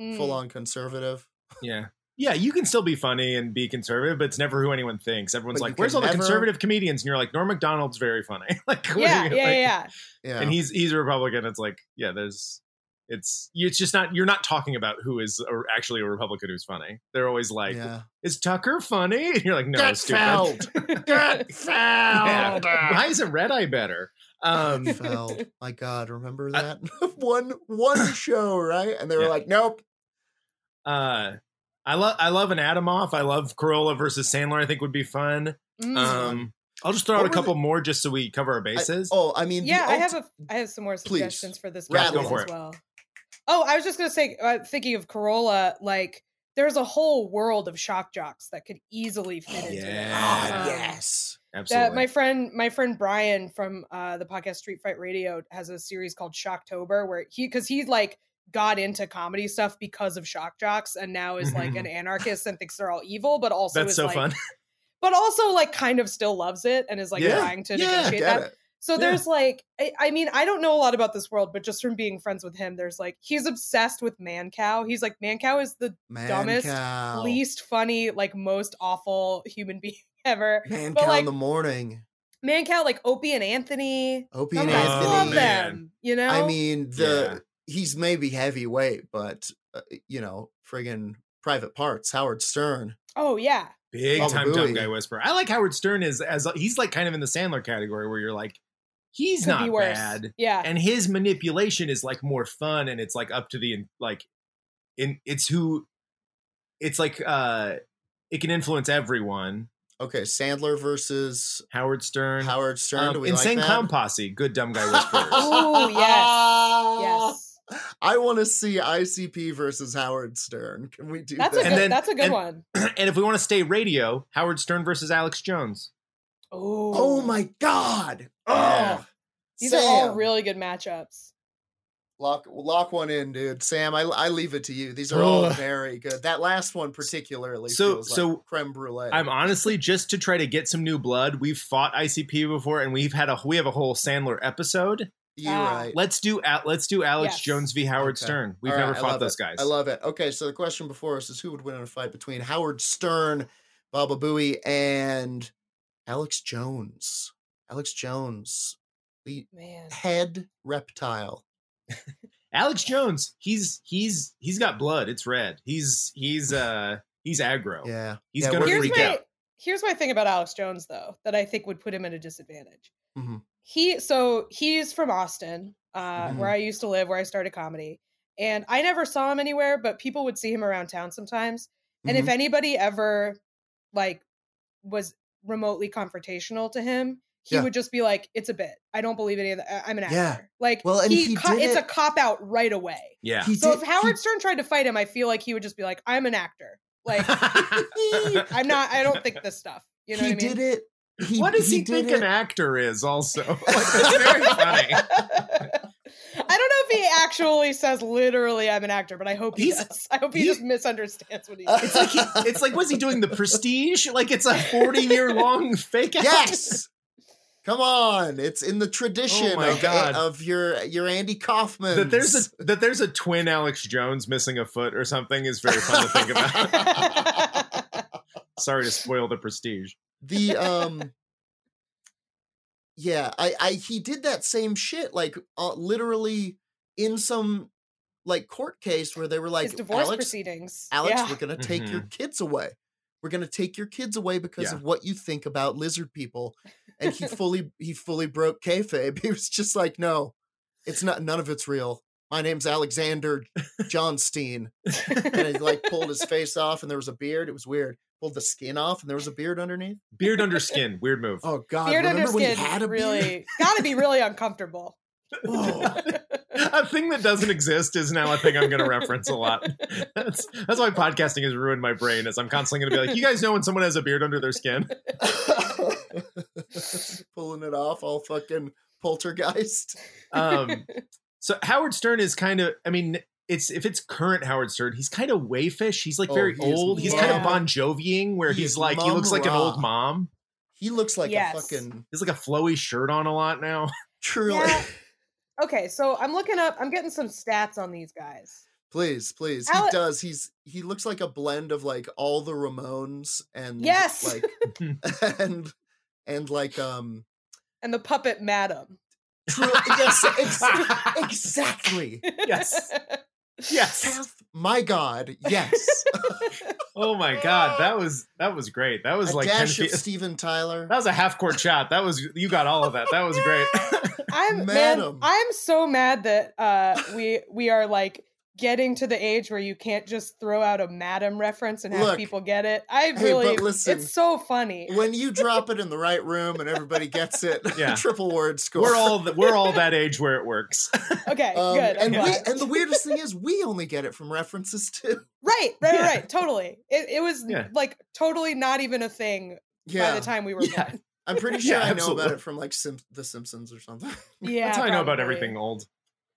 mm, full on conservative. Yeah. Yeah, you can still be funny and be conservative, but it's never who anyone thinks. Everyone's But you like, "Where's can all the never- conservative comedians?" And you're like, "Norm Macdonald's very funny." like, what are Yeah, you- yeah, like- yeah. Yeah, And he's he's a Republican. It's like, yeah, there's It's it's just not you're not talking about who is a, actually a Republican who's funny. They're always like, yeah. "Is Tucker funny?" And you're like, "No, Get stupid." fouled. Get Yeah. fouled. Why isn't Red Eye better? Um, Feld. My God, remember I- that one one show, right? And they were Yeah. like, "Nope." uh, I love I love an Adamoff. I love Carolla versus Sandler. I think would be fun. Mm. Um, I'll just throw What out a couple the- more just so we cover our I- bases. oh, I mean, the yeah, I have ulti- a I have some more Please. suggestions for this Rattle podcast for as it. well. Oh, I was just gonna say, uh, thinking of Carolla, like there's a whole world of shock jocks that could easily fit into it. Yeah. Ah, Um, yes. Absolutely. That my friend, my friend Brian from uh, the podcast Street Fight Radio has a series called Shocktober, where he because he like got into comedy stuff because of shock jocks, and now is like an mm-hmm. anarchist and thinks they're all evil, but also That's is so like, fun. but also like kind of still loves it and is like Yeah. trying to Yeah, negotiate that. it. So Yeah. there's like, I, I mean, I don't know a lot about this world, but just from being friends with him, there's like, he's obsessed with Mancow. He's like, Mancow is the Man dumbest, cow. least funny, like most awful human being ever. Man but, cow like, in the morning. Mancow, like Opie and Anthony. Opie Some and guys Anthony. love oh, man. them, you know? I mean, the Yeah. He's maybe heavyweight, but uh, you know, friggin' private parts. Howard Stern. oh yeah. Big Baba time dumb guy whisperer. I like Howard Stern as as he's like kind of in the Sandler category where you're like, he's Could not be worse. bad, Yeah. and his manipulation is like more fun, and it's like up to the like, in it's who, it's like uh, it can influence everyone. Okay, Sandler versus Howard Stern, Howard Stern. Do um, we Insane like that? Clown Posse, good dumb guy whisperers. Oh, yes. yes. I want to see ICP versus Howard Stern. Can we do That's a that? good, And then- that's a good and- one. and if we want to stay radio, Howard Stern versus Alex Jones. Oh, oh my god! Yeah. Oh, These are all really good matchups. Lock lock one in, dude. Sam, I, I leave it to you. These are all very good. That last one particularly So- feels so like creme brulee. I'm honestly just to try to get some new blood. We've fought ICP before, and we've had a we have a whole Sandler episode. You're Ah. right. Let's do Al- let's do Alex Yes. Jones v Howard Okay. Stern. We've All right, never fought those it. guys. I love it. Okay, so the question before us is who would win in a fight between Howard Stern, Baba Booey, and Alex Jones? Alex Jones, the Man. head reptile. Alex Jones. He's he's he's got blood. It's red. He's he's uh he's aggro. Yeah, He's Yeah, gonna freak my out. here's my thing about Alex Jones though that I think would put him at a disadvantage. Mhm. He so he's from Austin, uh, Mhm. where I used to live, where I started comedy, and I never saw him anywhere, but people would see him around town sometimes. And if Mhm. anybody ever like was remotely confrontational to him, he Yeah. would just be like, "It's a bit. I don't believe any of that. I'm an actor." Yeah. Like, Well, and he, he co- did it's a cop out right away. Yeah. He So did- if he- Howard Stern tried to fight him, I feel like he would just be like, "I'm an actor." Like, I'm not. I don't think this stuff. You know he what I mean? did it. He, what does he, did think it. an actor is? Also, like, that's very funny. I don't know if he actually says literally I'm an actor, but I hope he He's- does. I hope he he's- just misunderstands what he's. It's like he, it's like was he doing the Prestige? Like it's a forty year long fake out. Yes. Come on, it's in the tradition Oh my of, God. Eh, of your your Andy Kaufman. That there's a that there's a twin Alex Jones missing a foot or something is very fun to think about. Sorry to spoil the Prestige. The um yeah i i he did that same shit like uh, literally in some like court case where they were like His divorce alex proceedings. alex yeah. we're gonna take your kids away. We're gonna take your kids away because Yeah. of what you think about lizard people. And he fully he fully broke kayfabe. He was just like no it's not none of it's real. My name's alexander johnstein. And he like pulled his face off and there was a beard. It was weird pulled the skin off and there was a beard underneath Beard under skin, weird move. Oh God! Beard under remember when skin had a really beard? gotta be really uncomfortable. Oh. a thing that doesn't exist is now a thing I'm going to reference a lot. That's that's why podcasting has ruined my brain. Is I'm constantly going to be like, you guys know when someone has a beard under their skin? Pulling it off, all fucking poltergeist. Um, so Howard Stern is kind of, I mean, it's if it's current Howard Stern, he's kind of wayfish. He's like Oh, very he is old. He's kind of. Bon Joviing, where He he's like he looks like an old mom. He looks like Yes. a fucking He's like a flowy shirt on a lot now. truly. Yeah. okay, so I'm looking up. I'm getting some stats on these guys. Please, please. Ale- he does. He's he looks like a blend of like all the Ramones and Yes. like and and like um And the puppet Madame. True. Yes. Ex- exactly. Yes. Yes. Kath, my God. Yes. Oh my god, that was that was great. That was a like 10 dash of. Steven Tyler. That was a half court shot. That was you got all of that. That was great. I'm man, I'm so mad that uh we we are like getting to the age where you can't just throw out a Madame reference and have Look, people get it. I really but listen, it's so funny. when you drop it in the right room and everybody gets it, Yeah. triple word score. we're all th- we're all that age where it works. Okay, Um, good. And we and the weirdest thing is we only get it from references too. right, right, Yeah. right, totally. It it was Yeah. like totally not even a thing Yeah, by the time we were Yeah. born. I'm pretty sure Yeah, I know about it from like Sim- The Simpsons or something. Yeah, That's how I know about everything old.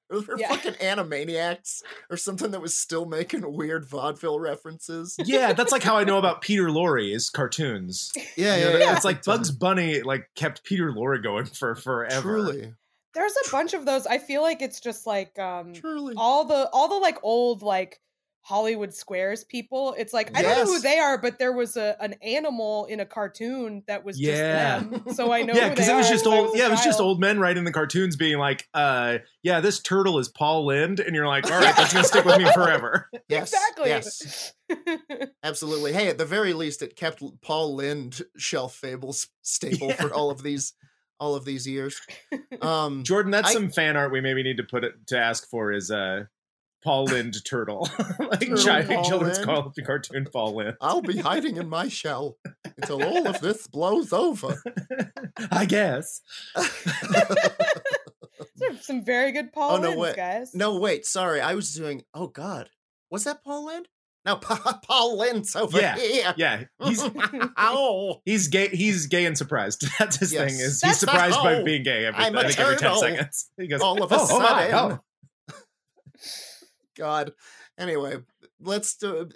Or they're Yeah. fucking Animaniacs or something that was still making weird vaudeville references. Yeah, that's like how I know about Peter Lorre's cartoons. Yeah, yeah, yeah. It's like Bugs Bunny like kept Peter Lorre going for forever. Truly, There's a bunch of those. I feel like it's just like um truly. all the all the like old like Hollywood Squares people. It's like I don't know who they are, but there was a an animal in a cartoon that was Yeah. just them. So I know. Yeah, because it was just old. a Yeah, it was just old men writing the cartoons, being like, "Uh, yeah, this turtle is Paul Lynde," and you're like, "All right, that's gonna stick with me forever." Yes, exactly. Yes, absolutely. Hey, at the very least, it kept Paul Lynde shelf fables stable for all of these, all of these years. Um, Jordan, that's I- some fan art we maybe need to put it to ask for is uh Paul Lynde turtle, like Turtle giant children's Lynde. call cartoon Paul Lynde. I'll be hiding in my shell until all of this blows over. I guess. Those some very good Paul Oh, no, Lyndes, wait. guys. no, wait, sorry, I was doing. Oh God, was that Paul Lynde? No, Pa- Paul Lynde's over Yeah, here. Yeah, he's oh, he's gay. He's gay and surprised. That's his Yes. thing. Is That's he's surprised by oh, being gay every, I'm a I think every ten turtle. seconds. He goes, all of a "Oh, oh my, sudden. oh." God. Anyway, let's do,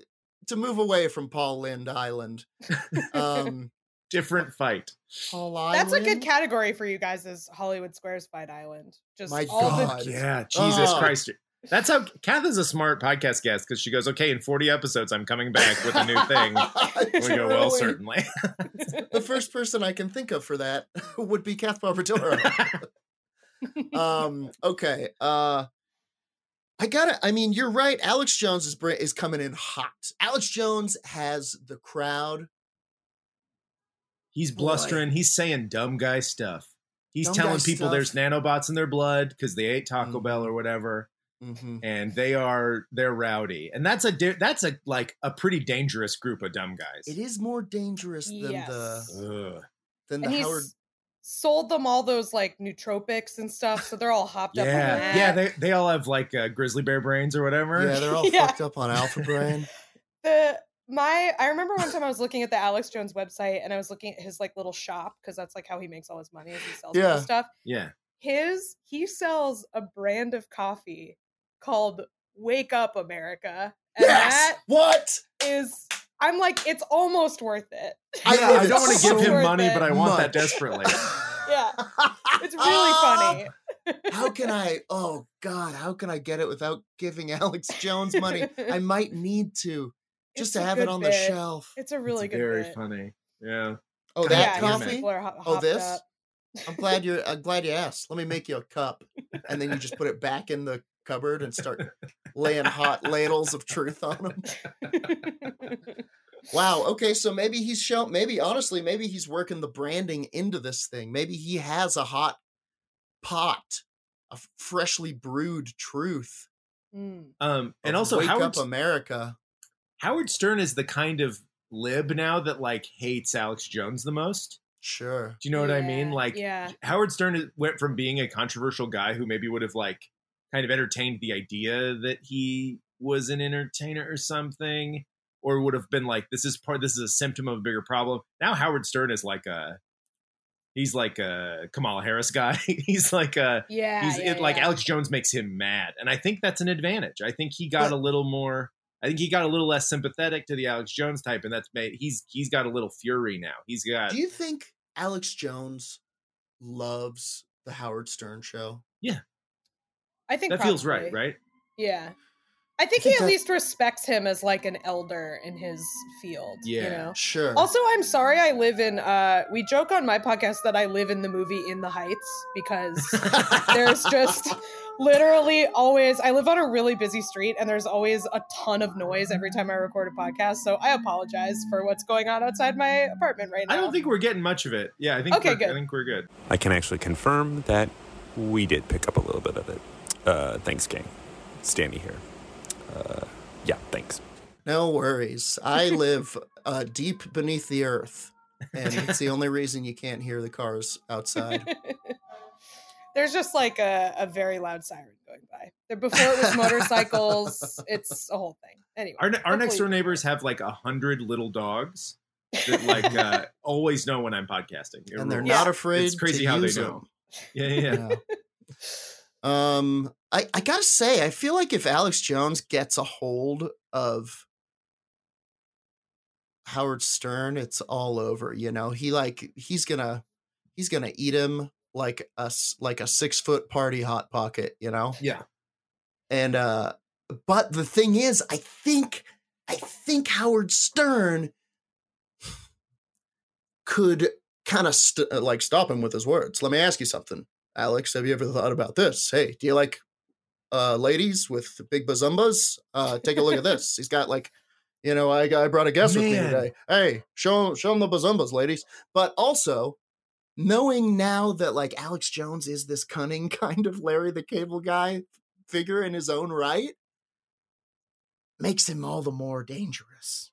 to move away from Paul Lynde Island. Um, different fight. Paul Island. That's a good category for you guys. Is Hollywood Squares Fight Island? Just My all God. the Yeah, Jesus Oh. Christ. That's how Kath is a smart podcast guest because she goes, okay, in 40 episodes, I'm coming back with a new thing. We go, well, certainly. The first person I can think of for that would be Kath Barbadoro. um, okay. Uh, I gotta. I mean, you're right. Alex Jones is is coming in hot. Alex Jones has the crowd. He's Boy. blustering. He's saying dumb guy stuff. He's Dumb telling guy people there's nanobots in their blood because they ate Taco Mhm. Bell or whatever, Mhm. and they are they're rowdy, and that's a that's a like a pretty dangerous group of dumb guys. It is more dangerous than Yes. the Ugh. than the and Howard. Sold them all those like nootropics and stuff, so they're all hopped up Yeah, yeah, they they all have like uh, grizzly bear brains or whatever. Yeah, they're all Yeah. fucked up on Alpha Brain. the my I remember one time I was looking at the Alex Jones website and I was looking at his like little shop because that's like how he makes all his money is he sells Yeah. little stuff. yeah. His he sells a brand of coffee called Wake Up America. And yes. What? that is I'm like, it's almost worth it. I Yeah, I don't want to so give him money, it. but I want that desperately. Yeah. It's really funny. Ah, how can I? Oh God, how can I get it without giving Alex Jones money? I might need to just It's to have it good on the shelf. It's a really it's good very bit. funny. Yeah. Oh, that yeah, coffee. ho- Oh, this? up. I'm glad you're. I'm glad you asked. Let me make you a cup, and then you just put it back in the cupboard and start laying hot ladles of truth on them. Wow. Okay, so maybe he's shown. Maybe honestly, maybe he's working the branding into this thing. Maybe he has a hot pot, a freshly brewed truth. Mm. Um, and also wake Howard up America. Howard Stern is the kind of lib now that like hates Alex Jones the most. Sure. Do you know what I mean? Like yeah. Howard Stern went from being a controversial guy who maybe would have like kind of entertained the idea that he was an entertainer or something, or would have been like, this is part, this is a symptom of a bigger problem. Now Howard Stern is like a, he's like a Kamala Harris guy. he's like a, Yeah. he's yeah, it, like. Alex Jones makes him mad, and I think that's an advantage. I think he got a little more. I think he got a little less sympathetic to the Alex Jones type, and that's made he's he's got a little fury now. He's got Do you think Alex Jones loves the Howard Stern show? I think that feels right, right? Yeah. I think, I think he at least respects him as like an elder in his field. Yeah, you know? sure. Also, I'm sorry I live in. uh We joke on my podcast that I live in the movie In the Heights because there's just literally always. I live on a really busy street, and there's always a ton of noise every time I record a podcast. So I apologize for what's going on outside my apartment right now. I don't think we're getting much of it. Yeah, I think. Okay, good. I think we're good. I can actually confirm that we did pick up a little bit of it. Uh, thanks, gang. Stanny here. Uh, yeah, thanks. No worries. I live uh, deep beneath the earth, and it's the only reason you can't hear the cars outside. There's just like a, a very loud siren going by. Before it was motorcycles, it's a whole thing. Anyway, our, our next door neighbors have like a hundred little dogs that like uh, always know when I'm podcasting, and they're not afraid. It's crazy how they know. Them. Yeah, yeah. yeah. Um, I, I gotta say, I feel like if Alex Jones gets a hold of Howard Stern, it's all over. You know, he like he's gonna he's gonna eat him like a like a six foot party hot pocket. You know. Yeah. And uh, but the thing is, I think I think Howard Stern could kind of st- like stop him with his words. Let me ask you something. Alex, have you ever thought about this? Hey, do you like uh, ladies with big bazumbas? Uh, take a look at this. He's got like, you know, I, I brought a guest Man. with me today. Hey, show show him the bazumbas, ladies. But also, knowing now that like Alex Jones is this cunning kind of Larry the Cable Guy figure in his own right, makes him all the more dangerous.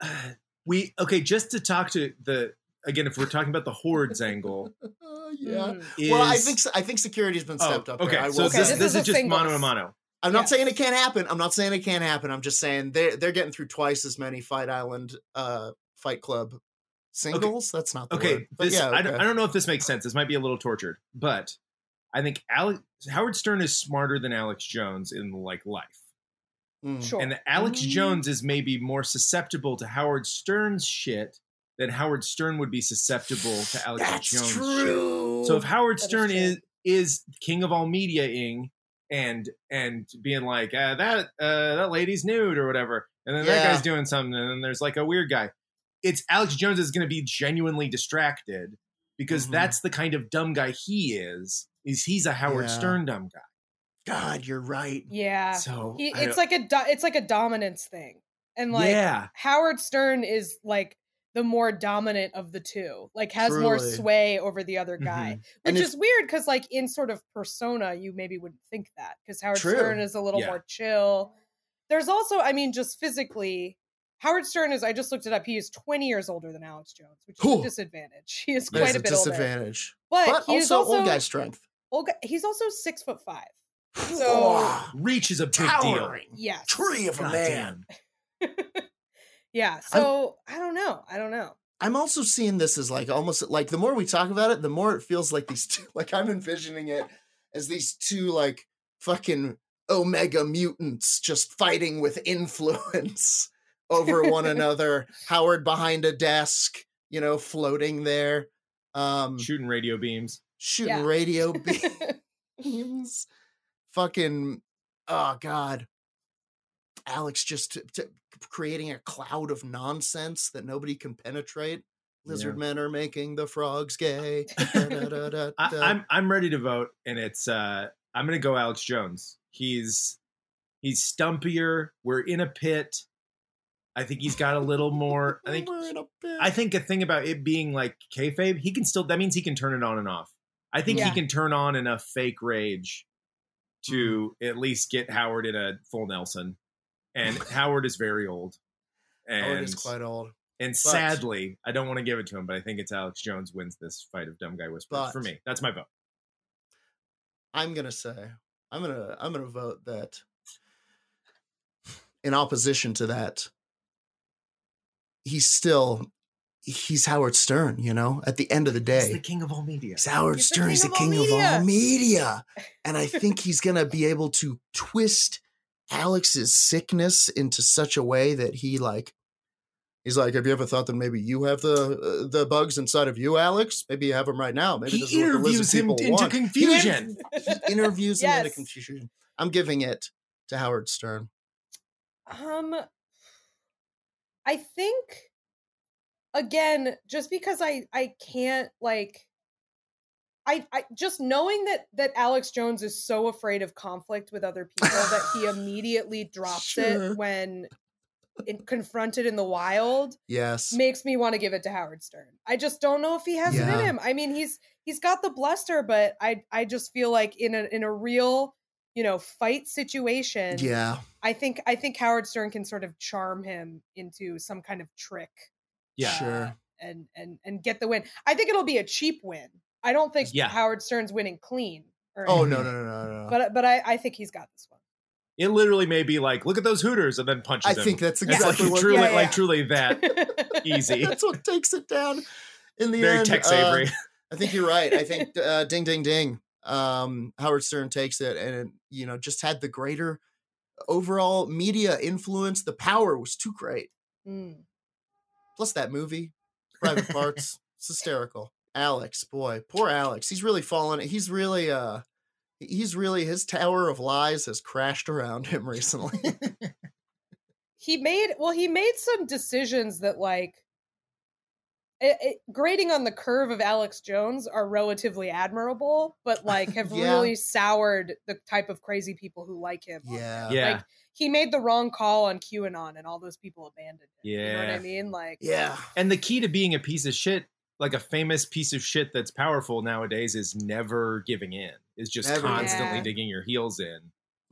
Uh, we okay, just to talk to the again, if we're talking about the hordes angle, yeah. Is, well, I think I think security's been stepped oh, up. Okay, so okay, this, this, this, is, just mano a mano. I'm not saying it can't happen. I'm not saying it can't happen. I'm just saying they're they're getting through twice as many Fight Island uh Fight Club singles. Okay. That's not okay. This, yeah, okay. I, don't, I don't know if this makes sense. This might be a little tortured, but I think Alex Howard Stern is smarter than Alex Jones in like life. Mm. Sure. And Alex mm. Jones is maybe more susceptible to Howard Stern's shit then Howard Stern would be susceptible to Alex That's Jones. True. So if Howard that Stern is, is, is king of all media-ing and and being like uh, that uh, that lady's nude or whatever, and then yeah. that guy's doing something, and then there's like a weird guy. It's Alex Jones is going to be genuinely distracted because mm-hmm. that's the kind of dumb guy he is. Is he's a Howard yeah. Stern dumb guy? God, you're right. Yeah. So he, it's like a do- it's like a dominance thing, and like yeah. Howard Stern is like the more dominant of the two like has Truly. more sway over the other guy mm-hmm. which is weird because like in sort of persona you maybe wouldn't think that because howard True. stern is a little yeah. more chill there's also i mean just physically howard stern is i just looked it up he is 20 years older than alex jones which is Ooh. a disadvantage he is quite a, a bit disadvantage older. but, but also, also old guy strength old guy, he's also six foot five so reach is a big Towering. deal yes tree of a man Yeah. So I'm, I do not know. I don't know. I'm also seeing this as like almost like the more we talk about it, the more it feels like these two, like I'm envisioning it as these two like fucking omega mutants just fighting with influence over one another. Howard behind a desk, you know, floating there. Um shooting radio beams. Shooting yeah. radio beams. fucking oh god. Alex just t- t- creating a cloud of nonsense that nobody can penetrate. Lizard yeah. men are making the frogs gay. da, da, da, I, I'm I'm ready to vote, and it's uh I'm gonna go Alex Jones. He's he's stumpier. We're in a pit. I think he's got a little more. I think I think a thing about it being like kayfabe, he can still. That means he can turn it on and off. I think yeah. he can turn on enough fake rage to mm. at least get Howard in a full Nelson and Howard is very old. And Howard is quite old. And but, sadly, I don't want to give it to him, but I think it's Alex Jones wins this fight of Dumb Guy Whisperer for me. That's my vote. I'm gonna say I'm gonna I'm gonna vote that in opposition to that, he's still he's Howard Stern, you know, at the end of the day. He's the king of all media. He's Howard he's Stern, he's the king, of, all, of all media. And I think he's going to be able to twist Alex's sickness into such a way that he like he's like, "Have you ever thought that maybe you have the uh, the bugs inside of you, Alex? Maybe you have them right now. Maybe he interviews him into want. confusion. He, he interviews yes. him into confusion. I'm giving it to Howard Stern? Um, I think again, just because I I can't like I, I just knowing that that Alex Jones is so afraid of conflict with other people that he immediately drops Sure. it when in, confronted in the wild Yes. makes me want to give it to Howard Stern. I just don't know if he has it in him. I mean, he's he's got the bluster, but I I just feel like in a in a real you know fight situation, Yeah. I think I think Howard Stern can sort of charm him into some kind of trick Yeah. Sure. Uh, and and and get the win. I think it'll be a cheap win. I don't think Yeah. Howard Stern's winning clean. Or Oh no no no no no. But but I, I think he's got this one. It literally may be like, look at those Hooters, and then punches I him. think that's It's exactly like what. truly, Yeah, yeah, like truly that easy. That's what takes it down in the Very end. Tex uh, I think you're right. I think uh, ding ding ding. Um, Howard Stern takes it, and you know, just had the greater overall media influence. The power was too great. Mm. Plus that movie, Private Parts, it's hysterical. Alex, boy, poor Alex. He's really fallen. He's really uh, he's really his tower of lies has crashed around him recently. He made well, he made some decisions that like it, it, grading on the curve of Alex Jones are relatively admirable, but like have Yeah. really soured the type of crazy people who like him. Yeah. Yeah. Like he made the wrong call on QAnon and all those people abandoned him. You know what Yeah. I mean? Like yeah, And the key to being a piece of shit, like a famous piece of shit that's powerful nowadays, is never giving in. Is just Never constantly in. digging your heels in.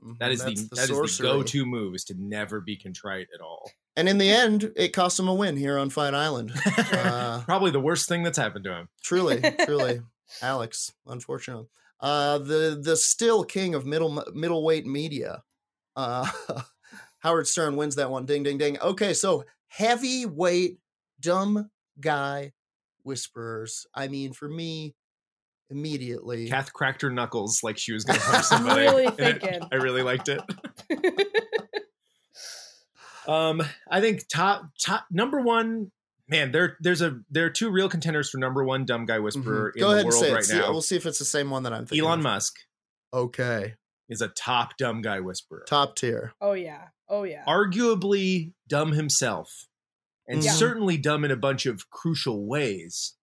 Mhm, That is the, that's that is the go-to move is to never be contrite at all. And in the end, it cost him a win here on Fight Island. Uh, Probably the worst thing that's happened to him. truly, truly, Alex. Unfortunately, uh, the the still king of middle middleweight media, uh, Howard Stern wins that one. Ding, ding, ding. Okay, so heavyweight dumb guy whisperers. I mean, for me, immediately. Kath cracked her knuckles like she was going to punch somebody. Really and it- I really liked it. Um, I think top top number one. Man, there there's a there are two real contenders for number one dumb guy Mhm. whisperer in Go the ahead and world say it. right See- now. we'll see if it's the same one that I'm thinking. Elon of. Musk Okay, is a top dumb guy whisperer. top tier. oh yeah. Oh yeah. Arguably dumb himself, and Yeah. certainly dumb in a bunch of crucial ways.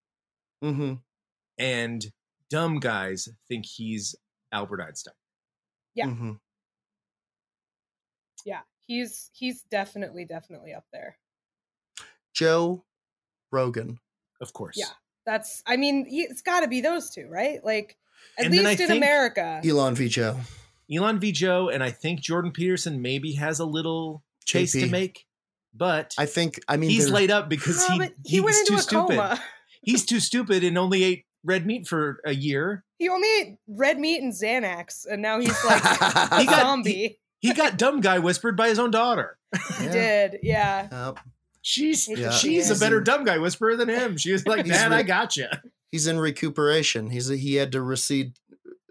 hmm And dumb guys think he's Albert Einstein. Yeah. hmm yeah. He's he's definitely, definitely up there. Joe Rogan. Of course. Yeah. That's I mean, it's gotta be those two, right? Like at And least in America. Elon v. Joe. Elon v. Joe, and I think Jordan Peterson maybe has a little chase to make, but I think. I mean, he's laid up because he, but he went into too a stupid. coma. He's too stupid and only ate red meat for a year. He only ate red meat and Xanax, and now he's like a He got- zombie. He got dumb guy whispered by his own daughter. He Yeah. did, yeah. Yep. She's Yeah. she's He's a better in- dumb guy whisperer than him. She was like, He's "Dad, re- I got you." he's in recuperation. He's he had to recede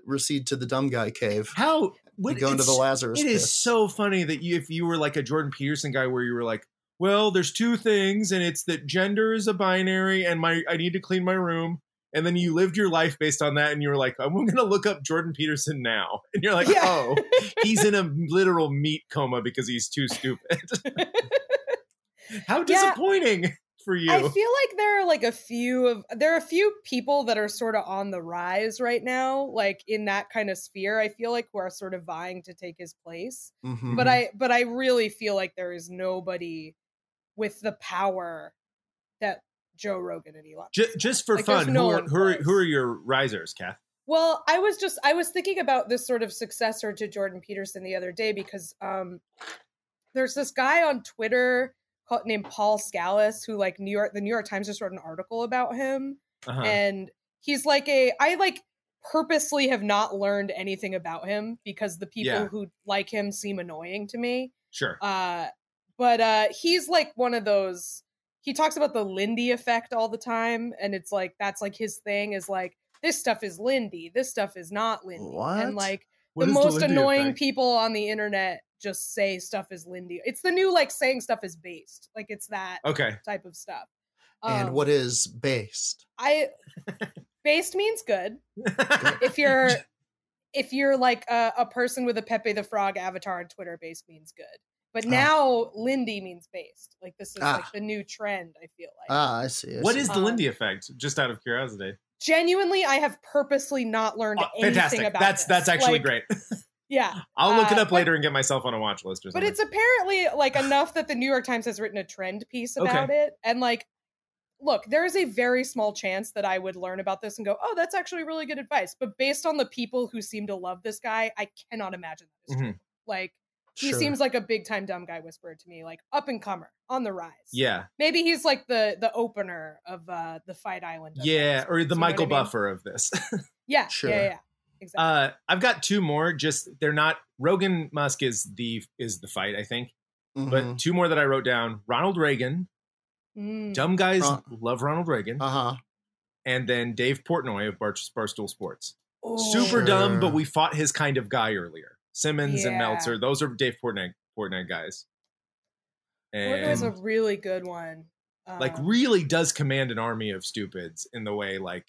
recede to the dumb guy cave. How and what, go into the Lazarus It pit. is so funny that you, if you were like a Jordan Peterson guy, where you were like, "Well, there's two things, and it's that gender is a binary, and my I need to clean my room." And then you lived your life based on that, and you were like, "I'm going to look up Jordan Peterson now," and you're like, Yeah. "Oh, he's in a literal meat coma because he's too stupid." How Yeah. For you! I feel like there are like a few of there are a few people that are sort of on the rise right now, like in that kind of sphere. I feel like who are sort of vying to take his place. Mhm. But I but I really feel like there is nobody with the power that Joe Rogan and Elon. Ju- just for Like, fun, no who, are, who, are, who are your risers, Kath? Well, I was just I was thinking about this sort of successor to Jordan Peterson the other day because um there's this guy on Twitter named Paul Skallas who like New York the New York Times just wrote an article about him Uh-huh. and he's like a I like purposely have not learned anything about him because the people Yeah. who like him seem annoying to me. sure. Uh but uh he's like one of those he talks about the Lindy effect all the time and it's like that's like his thing is like this stuff is Lindy, this stuff is not Lindy. What? And like What the most Lindy annoying effect? people on the internet just say stuff is Lindy. It's the new like saying stuff is based. Like it's that Okay. type of stuff. and Um, what is based? I based means good. If you're if you're like a, a person with a Pepe the Frog avatar on Twitter, based means good. But Ah. now Lindy means based. Like this is like Ah. the new trend. I feel like. Ah, I see. I What see. is the Um, Lindy effect? Just out of curiosity. Genuinely, I have purposely not learned Oh, anything fantastic. about That's this. that's actually Like, great. Yeah, I'll look it uh, up but- later and get myself on a watch list or something. but it's apparently like enough that the New York Times has written a trend piece Okay. about it. And like, look, there is a very small chance that I would learn about this and go, "Oh, that's actually really good advice." But based on the people who seem to love this guy, I cannot imagine that is true. Mhm. Like, he Sure. seems like a big time dumb guy whisperer to me, like up and comer on the rise. yeah, maybe he's like the the opener of uh the Fight Island. Yeah, or the know what I Michael mean? Buffer of this. Yeah, Sure. yeah, yeah, exactly. uh, I've got two more. Just they're not. Rogan Musk is the is the fight, I think. Mhm. But two more that I wrote down: Ronald Reagan. Mm. Dumb guys love Ronald Reagan, uh-huh. and then Dave Portnoy of Bar- Barstool Sports. Oh. Super dumb, but we fought his kind of guy earlier. Simmons and Meltzer; those are Dave Portnoy Portnoy guys. Portnoy's a really good one. like Um, really does command an army of stupids in the way like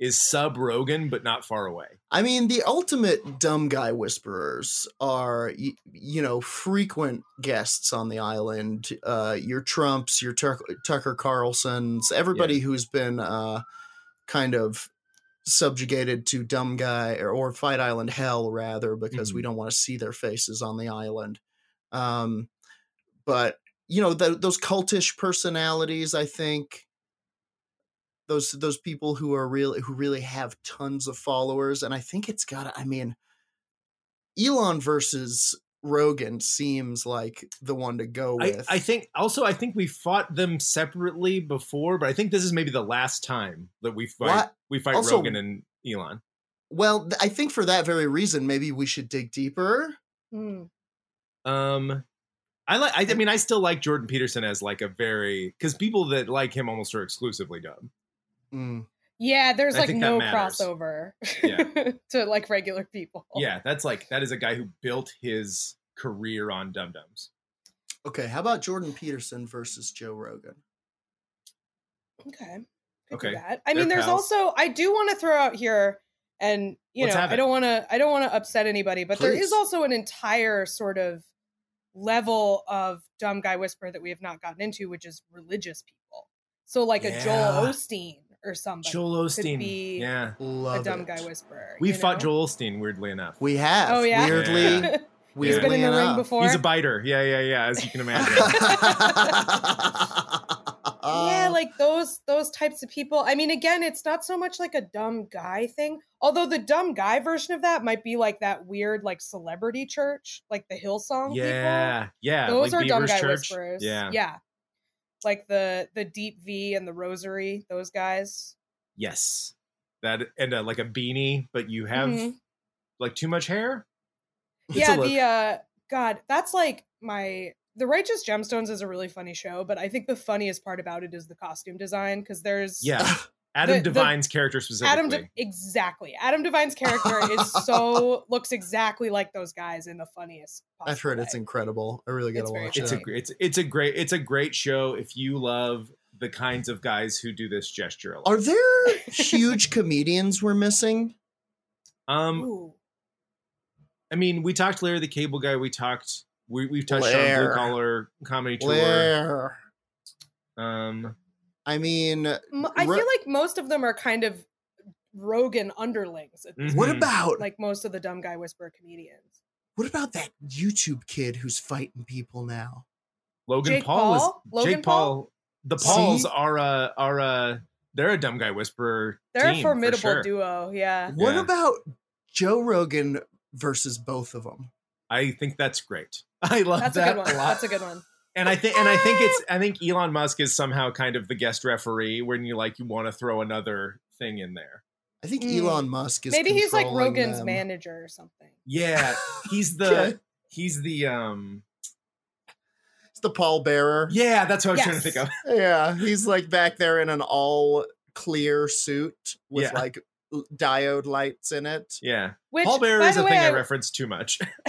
is sub Rogan but not far away. I mean, the ultimate dumb guy whisperers are, you, you know, frequent guests on the island. Uh, your Trumps, your Tuck Tucker Carlsons, everybody who's been uh, kind of subjugated to dumb guy or, or Fight Island hell, rather, because we don't want to see their faces on the island. Um, but you know, th- those cultish personalities, I think those those people who are really who really have tons of followers and i think it's got i mean elon versus rogan seems like the one to go with I think also I think we fought them separately before, but I think this is maybe the last time that we fight What? we fight Also- Rogan and Elon. well i think for that very reason maybe we should dig deeper hmm. Um I like I, I mean I still like Jordan Peterson as like a very because people that like him almost are exclusively dumb. Mm. Yeah, there's I like no crossover Yeah. to like regular people. Yeah, that's like that is a guy who built his career on dum dums. okay how about jordan peterson versus joe rogan Okay. Okay. that. I They're mean, there's pals. also I do want to throw out here, and you Let's know, I don't want to I don't want to upset anybody, but there Please. is also an entire sort of level of dumb guy whisper that we have not gotten into, which is religious people. So like a Joel Yeah. Osteen or somebody. Joel could Osteen. be yeah. love a dumb it. guy whisperer. We fought know? Joel Osteen, weirdly enough. we have Oh yeah, weirdly Yeah. He's been in weirdly the ring before. He's a biter. Yeah, yeah, yeah, as you can imagine. yeah like those those types of people i mean again it's not so much like a dumb guy thing although the dumb guy version of that might be like that weird like celebrity church like the hillsong yeah, yeah. people those like are dumb guy Church. whisperers Yeah. yeah like the the deep v and the rosary those guys Yes. That and uh, like a beanie, but you have Mhm. like too much hair. It's yeah the uh god that's like my the righteous gemstones is a really funny show but i think the funniest part about it is the costume design because there's yeah. Adam The- the- Devine's character specifically. Adam De- exactly. Adam Devine's character is so looks exactly like those guys in the funniest. i've heard possible it's incredible i really gotta It's very watch it's it a it's it's a great it's a great show if you love the kinds of guys who do this gesture a lot. are there huge comedians we're missing Um, Ooh. I mean, we talked Larry the Cable Guy. We talked we we've touched on Blue Blair. Collar Comedy Tour. Blair. Um, I mean, I feel like most of them are kind of Rogan underlings. At this Mhm. what about like most of the dumb guy whisperer comedians? what about that YouTube kid who's fighting people now? Logan Jake Paul, is Logan Jake Paul. The Pauls See? are a are a they're a dumb guy whisperer. They're team, a for formidable sure. duo. Yeah. What Yeah. about Joe Rogan versus both of them? I think that's great. I love That's a that good one. a lot. That's a good one. And I think and I think it's I think Elon Musk is somehow kind of the guest referee when you like you want to throw another thing in there. I think Mm. Elon Musk is Maybe he's like Rogan's them. manager or something. Yeah, he's the he's the um It's the Paul Bearer. Yeah that's what I was trying to think of. Yeah, he's like back there in an all clear suit with Yeah. like diode lights in it. Yeah, Which, Paul Bearer by is a way, thing I, I- reference too much.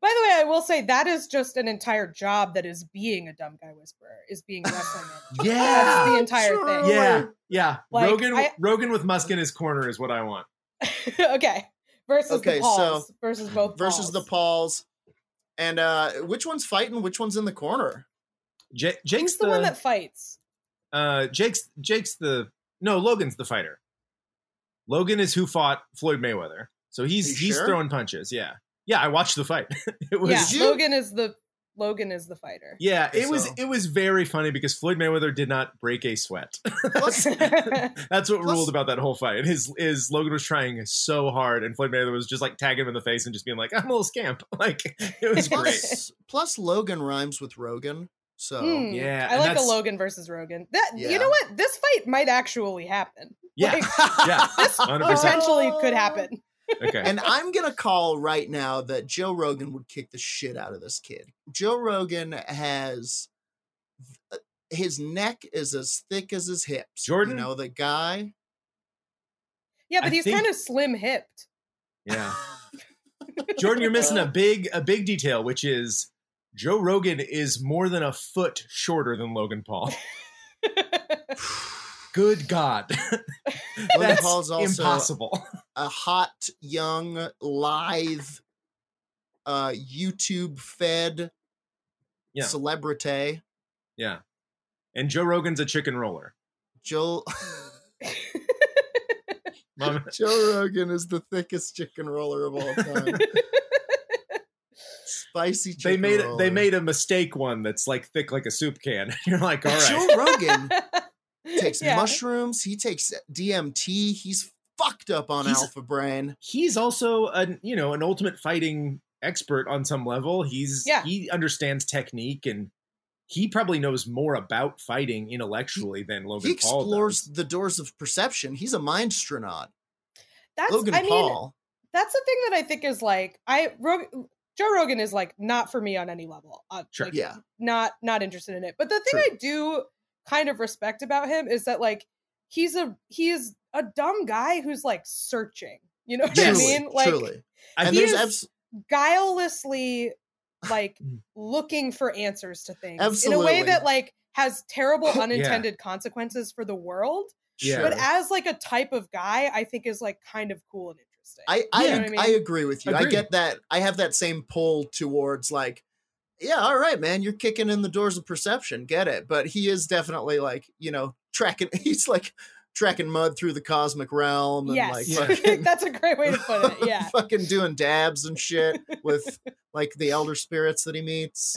By the way, I will say that is just an entire job that is being a dumb guy whisperer, is being wrestling manager. That's yeah, the entire True. thing. yeah, yeah. Like, Rogan I- Rogan with Musk in his corner is what I want. okay. Versus Okay, the Pauls. so- versus both versus the Pauls. Pauls. And uh which one's fighting? Which one's in the corner? Ja- Jake's Who's the, one that fights? uh Jake's Jake's the no Logan's the fighter. Logan is who fought Floyd Mayweather, so he's he's sure? throwing punches. Yeah, yeah. I watched the fight. it was Yeah, you? Logan is the Logan is the fighter. yeah. It So- was it was very funny because Floyd Mayweather did not break a sweat. Plus, That's what Plus- ruled about that whole fight. His is Logan was trying so hard, and Floyd Mayweather was just like tagging him in the face and just being like, "I'm a little scamp." Like it was great. plus, plus Logan rhymes with Rogan. So Hmm, Yeah, I like a Logan versus Rogan. That Yeah. you know what? This fight might actually happen. Yeah, Like, yeah, this 100%. potentially could happen. Okay, And I'm gonna call right now that Joe Rogan would kick the shit out of this kid. Joe Rogan has uh, his neck is as thick as his hips. Jordan? you know the guy. Yeah, but I he's think- kind of slim hipped. yeah. Jordan, you're missing a big a big detail, which is Joe Rogan is more than a foot shorter than Logan Paul. Good God, Logan that's Paul's also impossible. A hot, young, lithe, uh, YouTube fed Yeah. celebrity. Yeah, and Joe Rogan's a chicken roller. Joe Joe Rogan is the thickest chicken roller of all time. Spicy chicken they made roller. they made a mistake one that's like thick like a soup can. You're like, all right, Joe Rogan takes Yeah. mushrooms. He takes DMT. He's fucked up on He's- alpha brain. he's also an you know an ultimate fighting expert on some level. He's Yeah. he understands technique and he probably knows more about fighting intellectually than Logan he Paul explores does. the doors of perception. He's a mind astronaut. That's Logan I mean, Paul. that's the thing that I think is like I Rog- Joe Rogan is like not for me on any level. Uh, Sure. like, Yeah. not not interested in it. But the thing True. I do kind of respect about him is that like he's a he is a dumb guy who's like searching. You know what Yes. I mean? Like truly. I And he there's abs- guilelessly like Mm. looking for answers to things in a way that like has terrible unintended consequences for the world. Yeah. But as like a type of guy, I think is like kind of cool and interesting. I I, You know what I I, agree with you. I get that. I have that same pull towards like, yeah, all right, man, you're kicking in the doors of perception. Get it? But he is definitely like, you know, tracking. He's like tracking mud through the cosmic realm and yes, like fucking, that's a great way to put it. Yeah. fucking doing dabs and shit with like the elder spirits that he meets.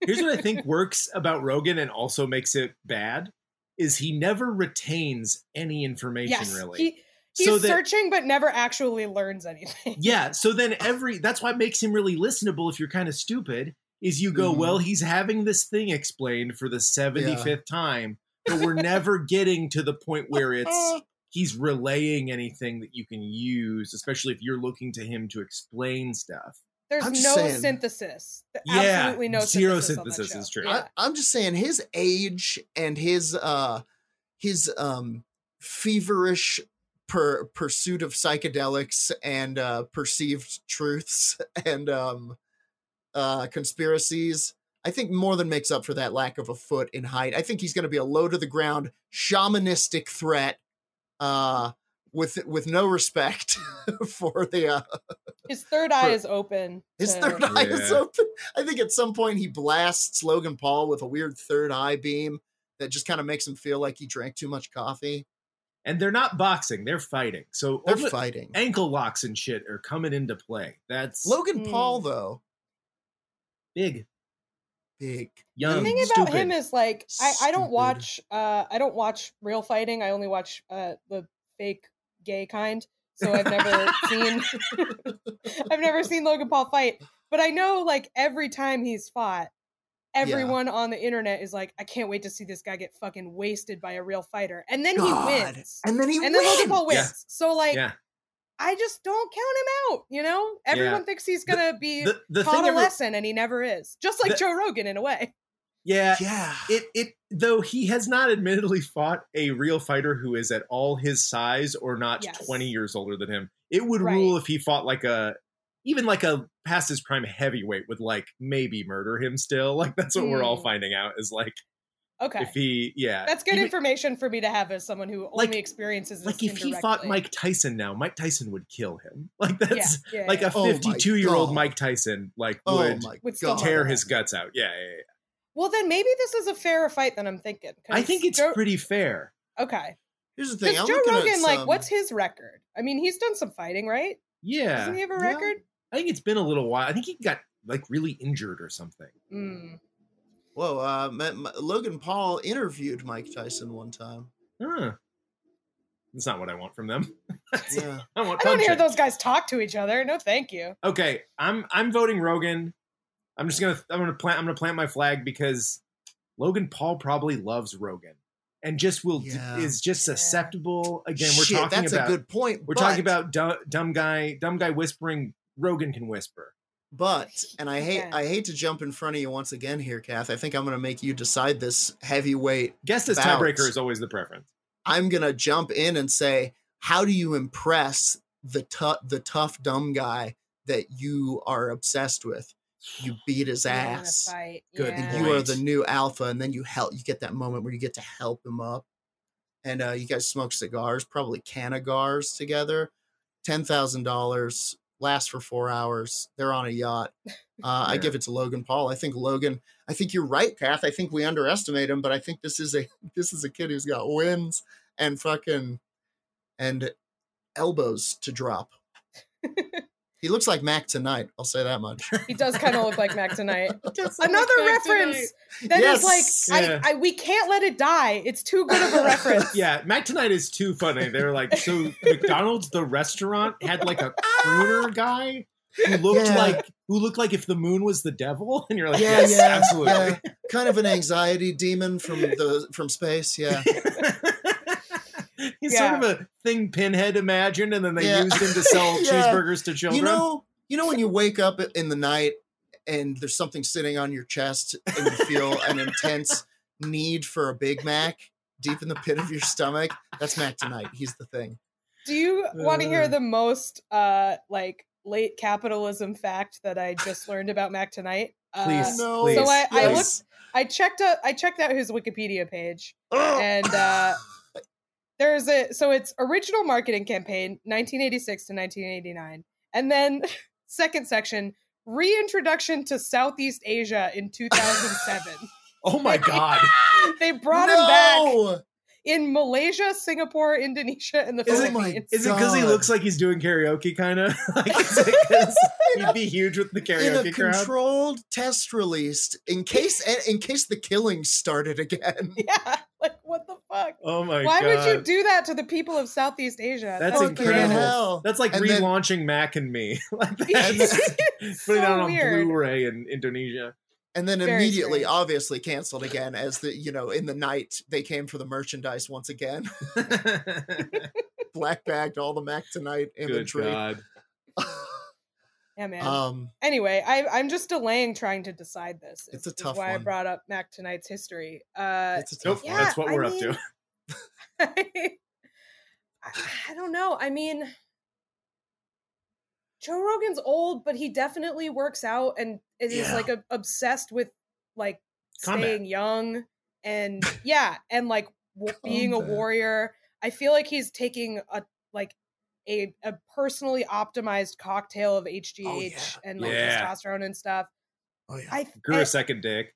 Here's what I think works about Rogan and also makes it bad is he never retains any information yes, really. he he's So that- searching but never actually learns anything. Yeah, so then every that's why it makes him really listenable if you're kind of stupid is you go, Mhm. well, he's having this thing explained for the 75th time, but we're never getting to the point where it's he's relaying anything that you can use, especially if you're looking to him to explain stuff. There's I'm no saying- synthesis. Th- Yeah, Absolutely no zero synthesis. synthesis is true. Yeah. I, I'm just saying his age and his uh his um feverish per, pursuit of psychedelics and uh perceived truths and um uh conspiracies I think more than makes up for that lack of a foot in height. I think he's going to be a low to the ground shamanistic threat uh with with no respect for the uh His third eye For- is open. his to- third eye is open. I think at some point he blasts Logan Paul with a weird third eye beam that just kind of makes him feel like he drank too much coffee. And they're not boxing, they're fighting. So They're fighting. ankle locks and shit are coming into play. That's Logan Hmm. Paul, though, big, big. young, the thing about stupid. him is like I, I don't watch uh I don't watch real fighting. I only watch uh the fake gay kind. So I've never seen I've never seen Logan Paul fight. But I know like every time he's fought, everyone on the internet is like, I can't wait to see this guy get fucking wasted by a real fighter. And then God. he wins. And then he And then Logan wins. Paul wins. Yeah. So like yeah. I just don't count him out, you know? Everyone thinks he's gonna be The, the taught thing a ever- lesson and he never is. Just like The- Joe Rogan in a way. yeah, Yeah. it it though he has not admittedly fought a real fighter who is at all his size or not Yes. 20 years older than him it would Right. rule if he fought like a even like a past his prime heavyweight would like maybe murder him still like that's what we're all Mm. finding out is like Okay. If he, yeah, That's good Even- information for me to have as someone who Like- only experiences this Like if he fought. Mike Tyson now, Mike Tyson would kill him. Like that's yeah, like yeah. a Oh 52 year old God. Mike Tyson like Oh would my Would tear his guts out. Yeah, yeah, yeah. Well, then maybe this is a fairer fight than I'm thinking. I think it's Joe- pretty fair. okay. Here's the thing. Because I'm Joe looking at Rogan, like, what's his record? I mean, he's done some fighting, right? Yeah, Doesn't he have a Yeah. record? I think it's been a little while. I think he got like really injured or something. Mm. Whoa, uh, Ma- Ma- Logan Paul interviewed Mike Tyson one time. Huh. That's not what I want from them. Yeah. I want I don't hear those guys talk to each other. No, thank you. Okay, I'm I'm voting Rogan. I'm just gonna I'm gonna plant I'm gonna plant my flag because Logan Paul probably loves Rogan and just will Yeah. is just susceptible. Again, we're Shit, talking that's about a good point. we're but, talking about dumb, dumb guy dumb guy whispering. Rogan can whisper. But, and I hate Yeah. I hate to jump in front of you once again here, Kath. I think I'm going to make you decide this heavyweight. Guess this Bouts. tiebreaker is always the preference. I'm going to jump in and say, how do you impress the tough the tough dumb guy that you are obsessed with? You beat his You're ass. fight. Good yeah. and you are the new alpha and then you help you get that moment where you get to help him up and uh, you guys smoke cigars probably canagars together $10000 last for four hours they're on a yacht. Uh, i give it to logan paul. I think logan i think you're right kath. I think we underestimate him but i think this is a this is a kid who's got wins and fucking and elbows to drop he looks like mac tonight i'll say that much He does kind of look like Mac tonight. Just like Another tonight. reference that is Yes. like Yeah. I, I we can't let it die. It's too good of a reference. Yeah, Mac Tonight is too funny. They're like, so McDonald's, the restaurant, had like a crooner guy who looked Yeah. like who looked like if the moon was the devil, and you're like, yeah yes, yeah absolutely. yeah. kind of an anxiety demon from the from space yeah He's Yeah. sort of a thing Pinhead imagined, and then they Yeah. used him to sell Yeah. cheeseburgers to children. You know, you know when you wake up in the night and there's something sitting on your chest and you feel an intense need for a Big Mac deep in the pit of your stomach. That's Mac tonight. He's the thing. Do you want to hear Uh. the most uh like late capitalism fact that I just learned about Mac tonight? Uh, Please, no. please. So I, I looked I checked out I checked out his Wikipedia page Oh! and uh there's a so it's original marketing campaign 1986 to 1989 and then second section reintroduction to Southeast Asia in 2007 oh my god, they brought him back. No! In Malaysia Singapore Indonesia and the Is it- Oh my Philippines is it because he looks like he's doing karaoke? Kind of like is it 'cause he'd be huge with the karaoke in a crowd. controlled test released in case in case the killing started again. yeah like what the fuck Oh my why god, Why would you do that to the people of Southeast Asia That's Fucking incredible. hell. That's like And then- relaunching Mac and Me. like that's It's putting it so out on weird. Blu-ray in Indonesia. And then Very immediately strange. obviously canceled again as the you know in the night they came for the merchandise once again black bagged all the mac tonight imagery Good imagery God. yeah man um anyway I, i'm just delaying trying to decide this It's a is tough why i brought up mac tonight's history uh it's a tough Yeah, one. that's what we're up mean- to. I, I don't know i mean joe rogan's old but he definitely works out and is Yeah. like a, obsessed with like Combat. staying young and yeah and like w- being a warrior i feel like he's taking a like a, a personally optimized cocktail of hgh Oh, yeah. and like Yeah. testosterone and stuff oh yeah i Grew I- a second dick.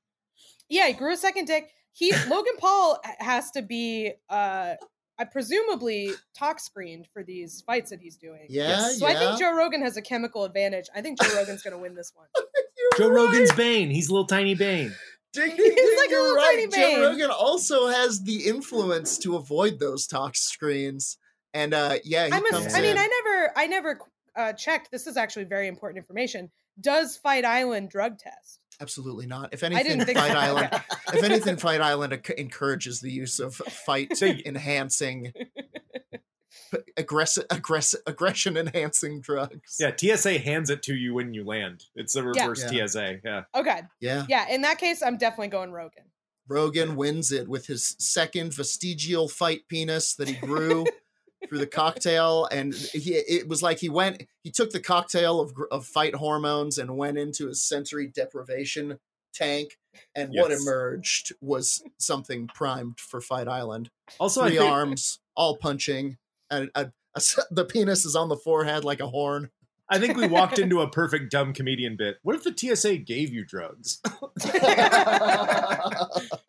yeah, he grew a second dick. He Logan Paul has to be uh I presumably talk screened for these fights that he's doing. yeah So yeah I think Joe Rogan has a chemical advantage. I think Joe Rogan's gonna win this one. Joe Rogan's Bane. He's a little tiny Bane. Ding, ding, He's ding, like a you're little right. tiny Joe Rogan also has the influence to avoid those talk screens. And uh yeah, he I'm a, comes I mean. I never I never uh checked. This is actually very important information. Does Fight Island drug test? Absolutely not. If anything, Fight so. Island. Okay. if anything, Fight Island enc- encourages the use of fight So- enhancing, aggressive, aggressive, aggression enhancing drugs. Yeah, TSA hands it to you when you land. It's the reverse Yeah. TSA. Yeah. Okay. yeah. Yeah, in that case, I'm definitely going Rogan. Rogan wins it with his second vestigial fight penis that he grew through the cocktail, and he it was like he went he took the cocktail of of fight hormones and went into his sensory deprivation tank, and Yes. what emerged was something primed for Fight Island. Also, I Three think, arms, all punching, and a, a s- the penis is on the forehead like a horn. I think we walked into a perfect dumb comedian bit. What if the TSA gave you drugs?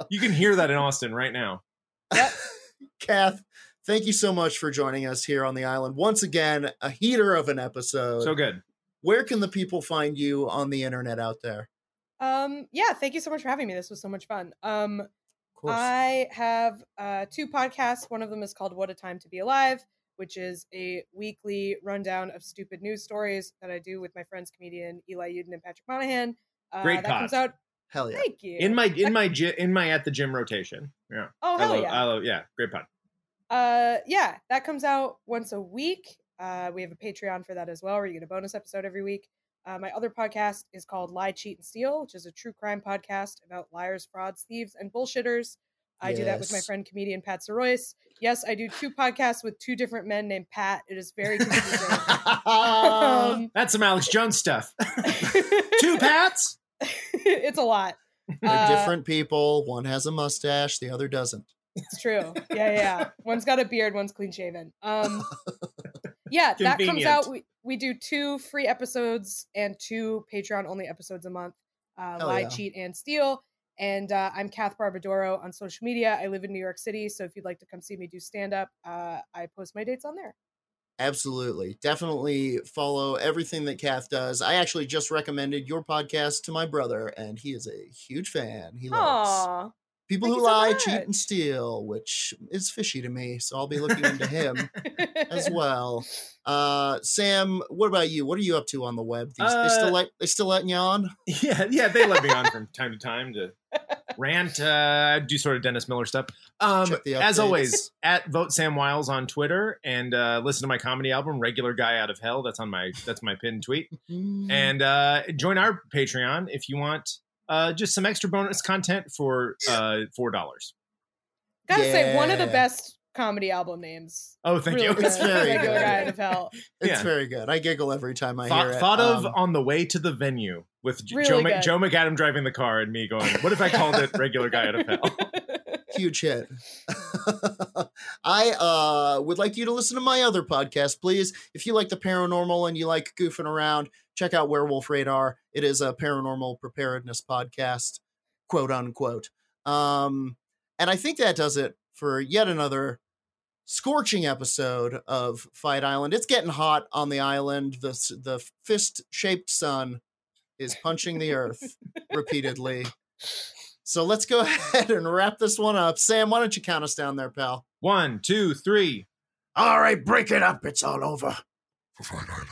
You can hear that in Austin right now. Kath, thank you so much for joining us here on the island. Once again, a heater of an episode. So good. Where can the people find you on the internet out there? Um, yeah, thank you so much for having me. This was so much fun. Um, I have uh, two podcasts. One of them is called What a Time to Be Alive, which is a weekly rundown of stupid news stories that I do with my friends comedian Eli Yudin and Patrick Monahan. Uh, Great that comes out. Hell yeah. Thank you. In my in my in my at the gym rotation. Yeah. oh I hell love, yeah. I love, yeah. Great pod. Uh, yeah, that comes out once a week. Uh, we have a Patreon for that as well, where you get a bonus episode every week. Uh, my other podcast is called Lie, Cheat, and Steal, which is a true crime podcast about liars, frauds, thieves, and bullshitters. I do that with my friend comedian Pat Soroyce. Yes, I do two podcasts with two different men named Pat. It is very confusing. um, That's some Alex Jones stuff. Two Pats. it's a lot. They're Uh, different people. One has a mustache, the other doesn't. It's true. Yeah, yeah. One's got a beard, one's clean shaven. Um Yeah, that comes out. We, we do two free episodes and two Patreon only episodes a month. Uh Hell Lie, yeah. Cheat, and Steal. And uh, I'm Kath Barbadoro on social media. I live in New York City, so if you'd like to come see me do stand up, uh, I post my dates on there. Absolutely. Definitely follow everything that Kath does. I actually just recommended your podcast to my brother, and he is a huge fan. He loves Aw, people thank who you so lie, cheat, and steal, which is fishy to me. So I'll be looking into him as well. Uh, Sam, what about you? What are you up to on the web? These, they Uh, still let they still letting you on? Yeah, yeah, they let me on from time to time to rant, uh, do sort of Dennis Miller stuff. Um, as always, at vote Sam Wiles on Twitter and uh, listen to my comedy album, Regular Guy Out of Hell. That's on my that's my pinned tweet. Mm. And uh, join our Patreon if you want uh, just some extra bonus content for uh, four dollars. Gotta say, one of the best comedy album names. Oh, thank Really you. good. It's very Regular good. Guy Out of Hell. it's yeah. very good. I giggle every time I Thought, hear it. thought of Um, on the way to the venue with Really Joe, Mc, good. Joe McAdam driving the car and me going, "What if I called it Regular Guy Out of Hell?" huge hit. I uh, would like you to listen to my other podcast, please. If you like the paranormal and you like goofing around, check out Werewolf Radar. It is a paranormal preparedness podcast, quote unquote. Um, and I think that does it for yet another scorching episode of Fight Island. It's getting hot on the island. The the fist shaped sun is punching the earth repeatedly. So let's go ahead and wrap this one up. Sam, why don't you count us down there, pal? One, two, three. All right, break it up. It's all over. for Fight Island.